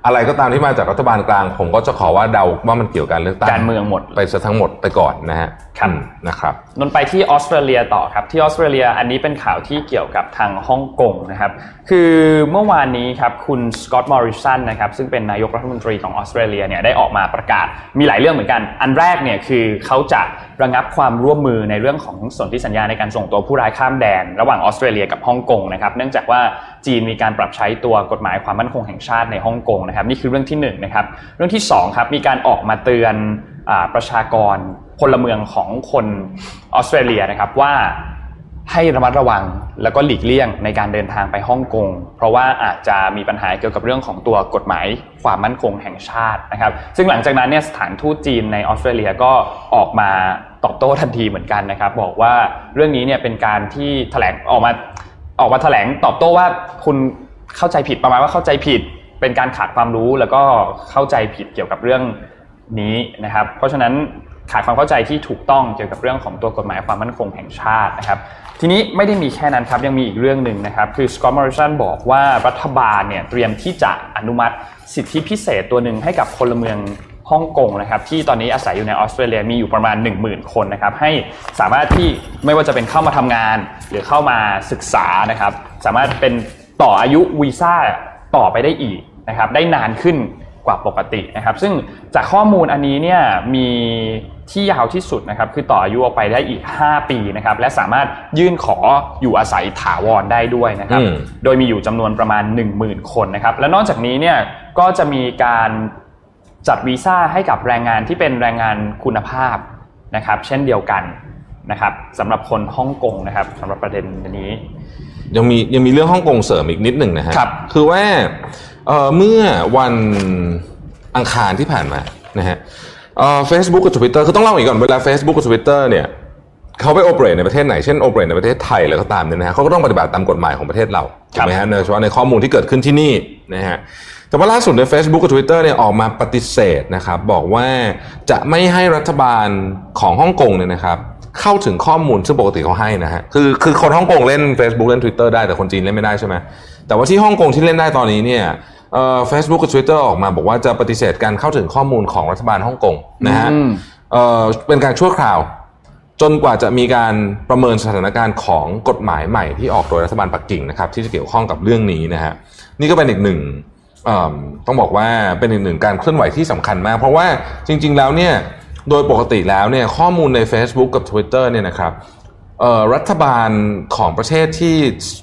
อะไรก็ตามที่มาจากรัฐบาลกลาง ผมก็จะขอว่าเดาว่ามันเกี่ยวกับการเลือกตั้งการเมืองหมดไปซะทั้งหมดไปก่อนนะฮะครับอืมนะครับนนไปที่ออสเตรเลียต่อครับที่ออสเตรเลียอันนี้เป็นข่าวที่เกี่ยวกับทางฮ่องกงนะครับคือเมื่อวานนี้ครับคุณสกอตต์มอริสันนะครับซึ่งเป็นนายกรัฐมนตรีของออสเตรเลียเนี่ยได้ออกมาประกาศมีหลายเรื่องเหมือนกัน อันแรกเนี่ยคือเขาจะระงับความร่วมมือในเรื่องของสนธิสัญญาในการส่งตัวผู้ร้ายข้ามแดน ระหว่างออสเตรเลียกับฮ่องกงนะครับเนื่องจากว่าจีนมีการปรับใช้ตัวกฎหมายความมั่นคงแห่งชาติในฮ่องกงนะครับนี่คือเรื่องที่หนึ่งนะครับเรื่องที่สองครับมีการออกมาเตือน ประชากรพลเมืองของคนออสเตรเลียนะครับว่าให้ระมัดระวังแล้วก็หลีกเลี่ยงในการเดินทางไปฮ่องกงเพราะว่าอาจจะมีปัญหาเกี่ยวกับเรื่องของตัวกฎหมายความมั่นคงแห่งชาตินะครับ ซึ่งหลังจากนั้นเนี่ยสถานทูตจีนในออสเตรเลียก็ออกมาตอบโต้ทันทีเหมือนกันนะครับ บอกว่าเรื่องนี้เนี่ยเป็นการที่แถลงออกมาออกมาแถลงตอบโต้ว่าคุณเข้าใจผิดประมาณว่าเข้าใจผิดเป็นการขาดความรู้แล้วก็เข้าใจผิดเกี่ยวกับเรื่อง นี้นะครับ เพราะฉะนั้นขาดความเข้าใจที่ถูกต้องเกี่ยวกับเรื่องของตัวกฎหมายความมั่นคงแห่งชาตินะครับ ทีนี้ไม่ได้มีแค่นั้นครับ ยังมีอีกเรื่องหนึ่งนะครับ คือสกอตต์มอริสันบอกว่ารัฐบาลเนี่ยเตรียมที่จะอนุมัติสิทธิพิเศษตัวหนึ่งให้กับพลเมืองฮ่องกงนะครับที่ตอนนี้อาศัยอยู่ในออสเตรเลียมีอยู่ประมาณ 10,000 คนนะครับให้สามารถที่ไม่ว่าจะเป็นเข้ามาทำงาน หรือเข้ามาศึกษานะครับ สามารถเป็นต่ออายุวีซ่าต่อไปได้อีกนะครับได้นานขึ้น กว่าปกตินะครับ ซึ่งจากข้อมูลอันนี้เนี่ยมีที่ยาวที่สุดนะครับ คือต่ออายุออกไปได้อีก 5 ปีนะครับ และสามารถยื่นขออยู่อาศัยถาวรได้ด้วยนะครับอืมโดยมีอยู่จำนวนประมาณ 10,000 คนนะครับ และนอกจากนี้เนี่ยก็จะมีการจัดวีซ่าให้กับแรงงานที่เป็นแรงงานคุณภาพนะครับ เช่นเดียวกันนะครับสำหรับคนฮ่องกงนะครับสำหรับประเด็นนี้ ยังมียังมีเรื่องฮ่องกงเสริมอีกนิดหนึ่งนะฮะครับ คือว่า เอ่อเมื่อวันอังคารที่ผ่านมานะฮะเฟซบุ๊กกับ Twitter คือต้องเล่าอีกก่อนเวลา Facebook กับ Twitter เนี่ยเขาไปโอเปรตในประเทศไหน เช่นโอเปรตในประเทศไทยแล้วก็ตามเนี่ยนะฮะเขาก็ต้องปฏิบัติตามกฎหมายของประเทศเราถูกไหมฮะโดยเฉพาะในข้อมูลที่เกิดขึ้นที่นี่นะฮะแต่ว่าล่าสุดใน Facebook กับ Twitter เนี่ยออกมาปฏิเสธนะครับบอกว่าจะไม่ให้รัฐบาลของฮ่องกงเนี่ยนะครับเข้าถึงข้อมูลซึ่งปกติเขาให้นะฮะคือคือคนฮ่องกงเล่น Facebook เล่น Twitter ได้แต่คนจีนเล่นไม่ได้ใช่ไหม แต่ว่าที่ฮ่องกงที่เล่นได้ตอนนี้เนี่ยเอ่อ Facebook กับ Twitter ออกมาบอกว่าจะปฏิเสธการเข้าถึงข้อมูลของรัฐบาลฮ่องกงนะฮะอืมเอ่อเป็นการชั่วคราว จนกว่าจะมีการประเมินสถานการณ์ของกฎหมายใหม่ที่ออกโดยรัฐบาลปักกิ่งนะครับที่จะเกี่ยวข้องกับเรื่องนี้นะฮะนี่ก็เป็นอีกหนึ่งเอิ่มต้องบอกว่าเป็นอีกหนึ่งการเคลื่อนไหวที่สำคัญมาก เพราะว่าจริง ๆ แล้วเนี่ยโดยปกติแล้วเนี่ยข้อมูลใน Facebook กับ Twitter เนี่ยนะครับเอ่อ รัฐบาลของประเทศที่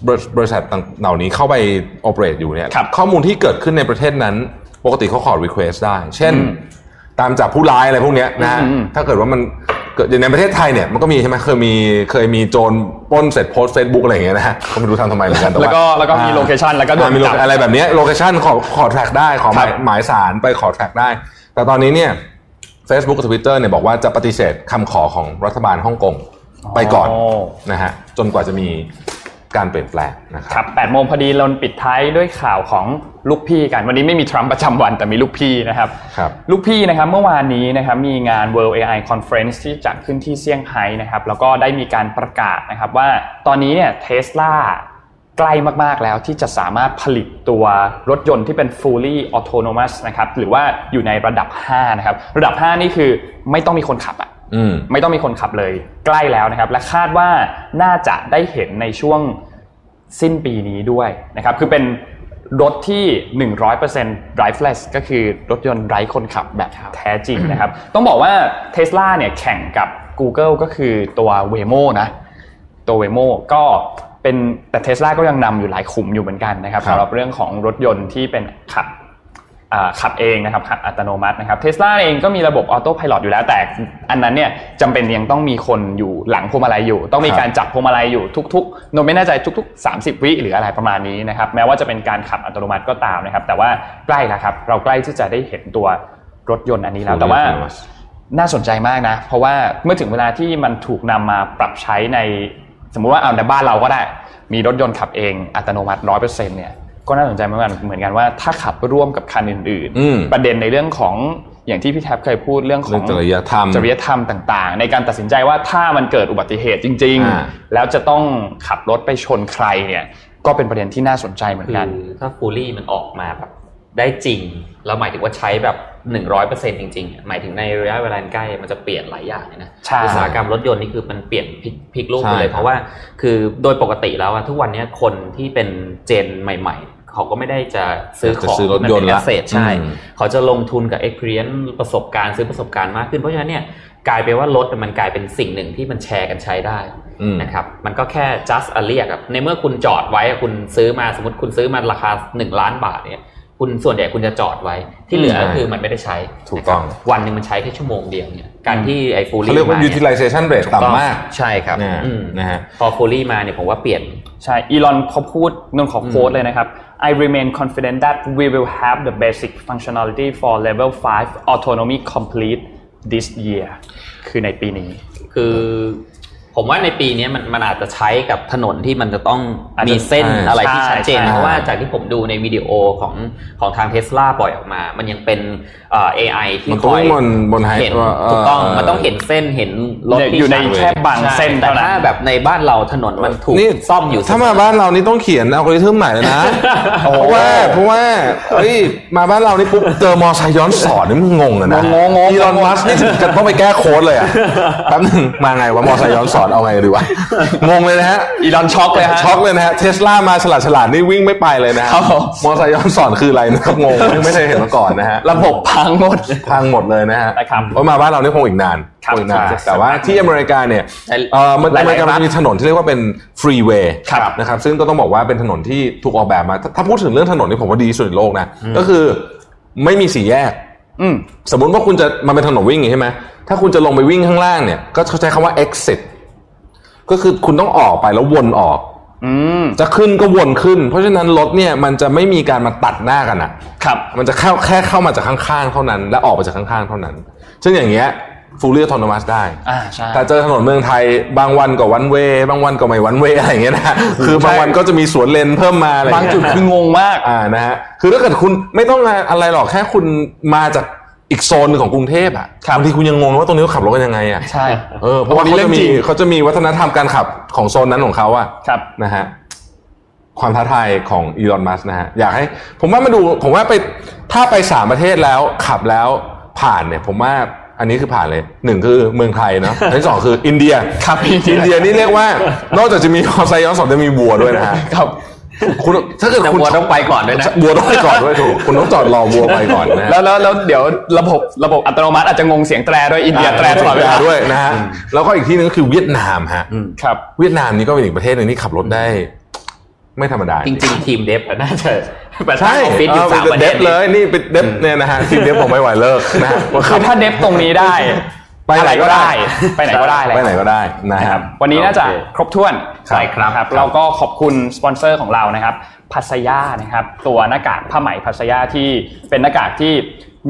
บริบริษัทต่างเหล่านี้เข้าไปโอเปเรตอยู่เนี่ยครับข้อมูลที่เกิดขึ้นในประเทศนั้น ปกติเขาขอ request ได้ เช่นอืมตามจับผู้ร้ายอะไรพวกเนี้ยนะฮะอืมถ้าเกิดว่ามันเกิดอย่างในประเทศไทยเนี่ยมันก็มีใช่ไหมเคยมีเคยมีโจรปล้นเสร็จโพสเฟซบุ๊กอะไรอย่างเงี้ยนะฮะก็ไม่รู้ทำทำไมเหมือนกันแต่แล้วว่าก็แล้วก็มี location แล้วก็โดนอ่ามีจับอะไรแบบเนี้ย location ขอขอ track ได้ขอหมายครับหมายศาลไปขอ track ได้ แต่ตอนนี้เนี่ย Facebook กับ Twitter เนี่ยบอกว่าจะปฏิเสธคำขอของรัฐบาลฮ่องกง ไปก่อนนะฮะจนกว่าจะมีการเปลี่ยนแปลงนะคครับครับ8โมงพอดีเราปิดท้ายด้วยข่าวของลูกพี่กันวันนี้ไม่มีทรัมป์ประจำวันแต่มีลูกพี่นะครับครับลูกพี่นะครับเมื่อวานนี้นะครับมีงาน World AI Conference ที่จัดขึ้นที่เซี่ยงไฮ้นะครับแล้วก็ได้มีการประกาศนะครับว่าตอนนี้เนี่ยเทสลาใกล้มาก ๆ แล้วที่จะสามารถผลิตตัวรถยนต์ที่เป็น fully autonomous นะครับหรือว่าอยู่ในระดับ 5 นะครับ ระดับ 5 นี่คือไม่ต้องมีคนขับอะอืม ไม่ต้องมีคนขับเลยใกล้แล้วนะครับ และคาดว่าน่าจะได้เห็นในช่วงสิ้นปีนี้ด้วยนะครับ คือเป็นรถที่ 100% driveless ก็คือรถยนต์ไร้คนขับแบบแท้จริงนะครับ ต้องบอกว่า Tesla เนี่ยแข่งกับ Google ก็คือตัว Waymo นะ ตัว Waymo ก็เป็นแต่ Tesla ก็ยังนำอยู่หลายขุมอยู่เหมือนกันนะครับครับสำหรับเรื่องของรถยนต์ที่เป็นขับอ่า ขับเองนะครับขับอัตโนมัตินะครับเทสลาเองก็มีระบบออโต้พ l o t อยู่แล้วแต่อันนั้นเนี่ยจำเป็นยังต้องมีคนอยู่หลังพวงมาลัยอยู่ ต้องมีครับการจับพวงมาลัยอยู่ทุกๆโนไม่แน่ใจทุก ๆ 30 วิหรืออะไรประมาณนี้นะครับแม้ว่าจะเป็นการขับอัตโนมัติก็ตามนะครับ แต่ว่าใกล้แล้วครับเราใกล้ที่จะได้เห็นตัวรถยนต์อันนี้แล้วแต่ว่าน่าสนใจมากนะ เพราะว่าเมื่อถึงเวลาที่มันถูกนำมาปรับใช้ใน สมมุติว่าเอาในบ้านเราก็ได้ มีรถยนต์ขับเองอัตโนมัติร้อยเปอร์เซ็นต์เนี่ย ก็น่าสนใจเหมือนกันเหมือนกันว่าถ้าขับร่วมกับคันอื่นอืมประเด็นในเรื่องของอย่างที่พี่แท็บเคยพูดเรื่องขอเรื่องงจริยธรรมจริยธรรมต่างๆ ในการตัดสินใจว่าถ้ามันเกิดอุบัติเหตุจริงอ่าๆแล้วจะต้องขับรถไปชนใครเนี่ย ก็เป็นประเด็นที่น่าสนใจเหมือนกันคือถ้า fully มันออกมาแบบได้จริงแล้วหมายถึงว่าใช้แบบหนึ่งร้อยเปอร์เซ็นต์จริงๆอะหมายถึงในระยะเวลาอันใกล้มันจะเปลี่ยนหลายอย่างเลยนะใช่อุตสาหกรรมรถยนต์นี่คือมันเปลี่ยนพลิกพลิกโลกไปเลใช่เพราะว่าคือโดยปกติแล้วอะทุกวันเนี้ยคนที่เป็น gen ใหม่ ๆ เขาก็ไม่ได้จะซื้อของจะซื้อรถยนต์ที่ยมันเป็นละใช่อืมเขาจะลงทุนกับ experience ประสบการณ์ซื้อประสบการณ์มากขึ้น เพราะฉะนั้นเนี่ยกลายเป็นว่ารถมันกลายเป็นสิ่งหนึ่งที่มันแชร์กันใช้ได้อืมนะครับ มันก็แค่ just a เรียกอะในเมื่อคุณจอดไว้อะคุณซื้อมาสมมติคุณซื้อมาราคา 1 ล้านบาทเนี่ย คุณส่วนใหญ่คุณจะจอดไว้ ที่เหลือก็คือมันไม่ได้ใช้ ถูกต้องนะครับวันหนึ่งมันใช้แค่ชั่วโมงเดียวเนี่ยการที่ไอ้ฟูลี่เขาเรียกว่า utilization rate ต่ำมากใช่ครับนะฮะอืมนะฮะพอฟูลี่มาเนี่ยผมว่าเปลี่ยนใช่อีลอนเขาพูดนนขอโค้ดเลยนะครับ I remain confident that we will have the basic functionality for level 5 autonomy complete this year คือในปีนี้ คือ ผมว่าในปีนี้มันมันอาจจะใช้กับถนนที่มันจะต้องอาจจะมีเส้นใช่อะไรที่ชัดเจนใช่เพราะว่าจากที่ผมดูในวิดีโอของของทางเทสลาปล่อยออกมา มันยังเป็นเอ่อ AI ที่มันคต้องอยบนบนไฮเห็นว่าเถูกต้องมันต้องเห็นเส้นเห็นรถที่อยู่ในชัดแค่บางเส้นแต่เท่านั้นถ้าแบบในบ้านเราถนนมันถูกนี่ซ่อมอยู่เสถ้ามาบ้านเรานี่ต้องเขียนอัลกอริทึมใหม่เลยนะเพราะว่าเพราะว่าเฮ้ยมาบ้านเรานี่ปุ๊บเจอมอไซค์ย้อนศรนี่มึงงงเลยนะงงงง Elon Musk นี่ถึงจะต้องไปแก้โค้ดเลยอะแป๊บหนึ่งมาไงวะมอไซค์ย้อนศรเอาไงดีวะ งงเลยนะฮะ อีลอนช็อกเลยฮะ ช็อกเลยนะฮะ เทสลามาฉลาดฉลาดนี่วิ่งไม่ไปเลยนะฮะครับผมมอไซค์ย้อนศรคืออะไรนะครับงงไม่เคยเห็นมาก่อนนะฮะ ระบบพังหมด พังหมดเลยนะฮะนะครับเพราะมาบ้านเรานี่คงอีกนานครับคงอีกนานใช่แต่ว่าที่อเมริกาเนี่ยใช่เอ่อมันหลายๆอเมริกามันมีถนนที่เรียกว่าเป็น freeway ครับนะครับ ซึ่งก็ต้องบอกว่าเป็นถนนที่ถูกออกแบบมา ถ้าถ้าพูดถึงเรื่องถนนนี่ผมว่าดีที่สุดในโลกนะ ก็คือไม่มีสี่แยกอืมสมมุติว่าคุณจะมาเป็นถนนวิ่งอย่างนี้ใช่ไหมถ้าคุณจะลงไปวิ่งข้างล่างเนี่ย ก็เขาใช้คำว่า exit ก็คือคุณต้องออกไปแล้ววนออกอืมจะขึ้นก็วนขึ้น เพราะฉะนั้นรถเนี่ยมันจะไม่มีการมาตัดหน้ากันอะครับ มันจะเข้าแค่เข้ามาจากข้างๆเท่านั้น และออกไปจากข้างๆเท่านั้นซึ่งอย่างเงี้ยฟูล y อ u ท o น o มัสได้อ่าใช่แต่เจอถนนเมืองไทยบางวันก็วันเวบางวันก็ไม่วันเวอะไรอย่างเงี้ยนะ คือบางวันก็จะมีสวนเลนเพิ่มมาอะไรอย่บางเงี้ยจุดคืองงมาก อ่านะฮะ คือถ้าเกิดคุณไม่ต้องอะไรหรอกแค่คุณมาจาก อีกโซนหนึ่งของกรุงเทพอะครับบางทีคุณยังงงว่าตรงนี้เขาขับรถกันยังไงอะใช่เออเพราะว่าอันนี้เขาเรื่จะองมีจริงเขาจะมีวัฒนธรรมการขับของโซนนั้นของเขาอะครับนะฮะความท้าทายของอีลอนมัสนะฮะอยากให้ ผมว่ามาดูผมว่าไปถ้าไปสามประเทศแล้วขับแล้วผ่านเนี่ย ผมว่าอันนี้คือผ่านเลยหนึ่งคือเมืองไทยเนาะอันที่สองคืออินเดียครับอินเดียนี่เรียกว่านอกจากจะมีมอเตอร์ไซค์ย้อนสอนจะมีวัวด้วยนะฮะครับ คุณถ้าเกิดแต่คุณวัวต้องไปก่อนด้วยนะวัวต้องไปก่อนด้วยถูกคุณต้องจอดรอวัวไปก่อนนะฮะแล้วแล้วแล้วเดี๋ยวระบบระบบอัตโนมัติอาจจะงงเสียงแตรด้วยอินเดียแตรตลอดเวลาด้วยนะฮะแล้วก็อีกที่หนึงก็คือเวียดนามฮะครับเวียดนามนี่ก็เป็นอีกประเทศหนึ่งที่ขับรถได้ ไม่ธรรมดา จริง ๆ ทีมเดฟอะน่าจะประธานออฟฟิศอยู่เสามประเดเทศฟเลยนี่เป็นเดฟเนี่ยนะฮะทีมเดฟผมไม่ไหวเลิกนะฮะคือถ้า dev ตรงนี้ได้ไปไหนก็ได้ ไปไหนก็ได้เลยไปไหนก็ได้นะนะครับครับวันนี้น่าจะโอเคครบถ้วน ใช่ครับครับเราก็ขอบคุณสปอนเซอร์ของเรานะครับพัสยานะครับตัวหน้ากากผ้าไหมพัสยาที่เป็นหน้ากากที่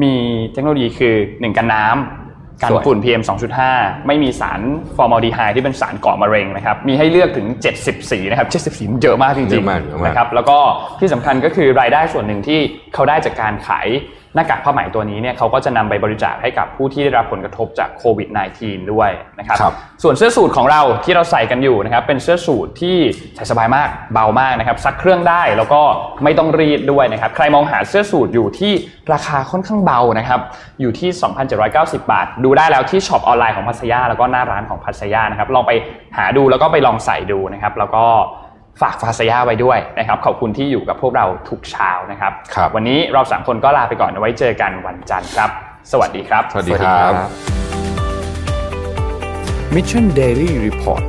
มีเทคโนโลยีคือหนึ่งกันน้ำกันสวยฝุ่น PM 2.5 ไม่มีสารฟอร์มาลดีไฮด์ที่เป็นสารก่อมะเร็งนะครับ มีให้เลือกถึง 70 สีนะครับ 70 สีมันเยอะมากจริงอะเยอะมากเยอะมากๆนะครับ แล้วก็ที่สำคัญก็คือรายได้ส่วนหนึ่งที่เขาได้จากการขาย หน้ากากผ้าไหมตัวนี้เนี่ยเขาก็จะนำไปบริจาคให้กับผู้ที่ได้รับผลกระทบจากโควิด -19 ด้วยนะครับครับส่วนเสื้อสูทของเราที่เราใส่กันอยู่นะครับเป็นเสื้อสูทที่ใส่สบายมากเบามากนะครับซักเครื่องได้แล้วก็ไม่ต้องรีดด้วยนะครับใครมองหาเสื้อสูทอยู่ที่ราคาค่อนข้างเบานะครับอยู่ที่ 2,790 บาท ดูได้แล้วที่ shop ออนไลน์ของพัสยาแล้วก็หน้าร้านของพัสยานะครับลองไปหาดูแล้วก็ไปลองใส่ดูนะครับแล้วก็ ฝากพัสยาไว้ด้วยนะครับ ขอบคุณที่อยู่กับพวกเราทุกเช้านะครับครับวันนี้เราสามคนก็ลาไปก่อนเอาไว้เจอกันวันจันทร์ครับ สวัสดีครับ สวัสดีครับ Mission Daily Report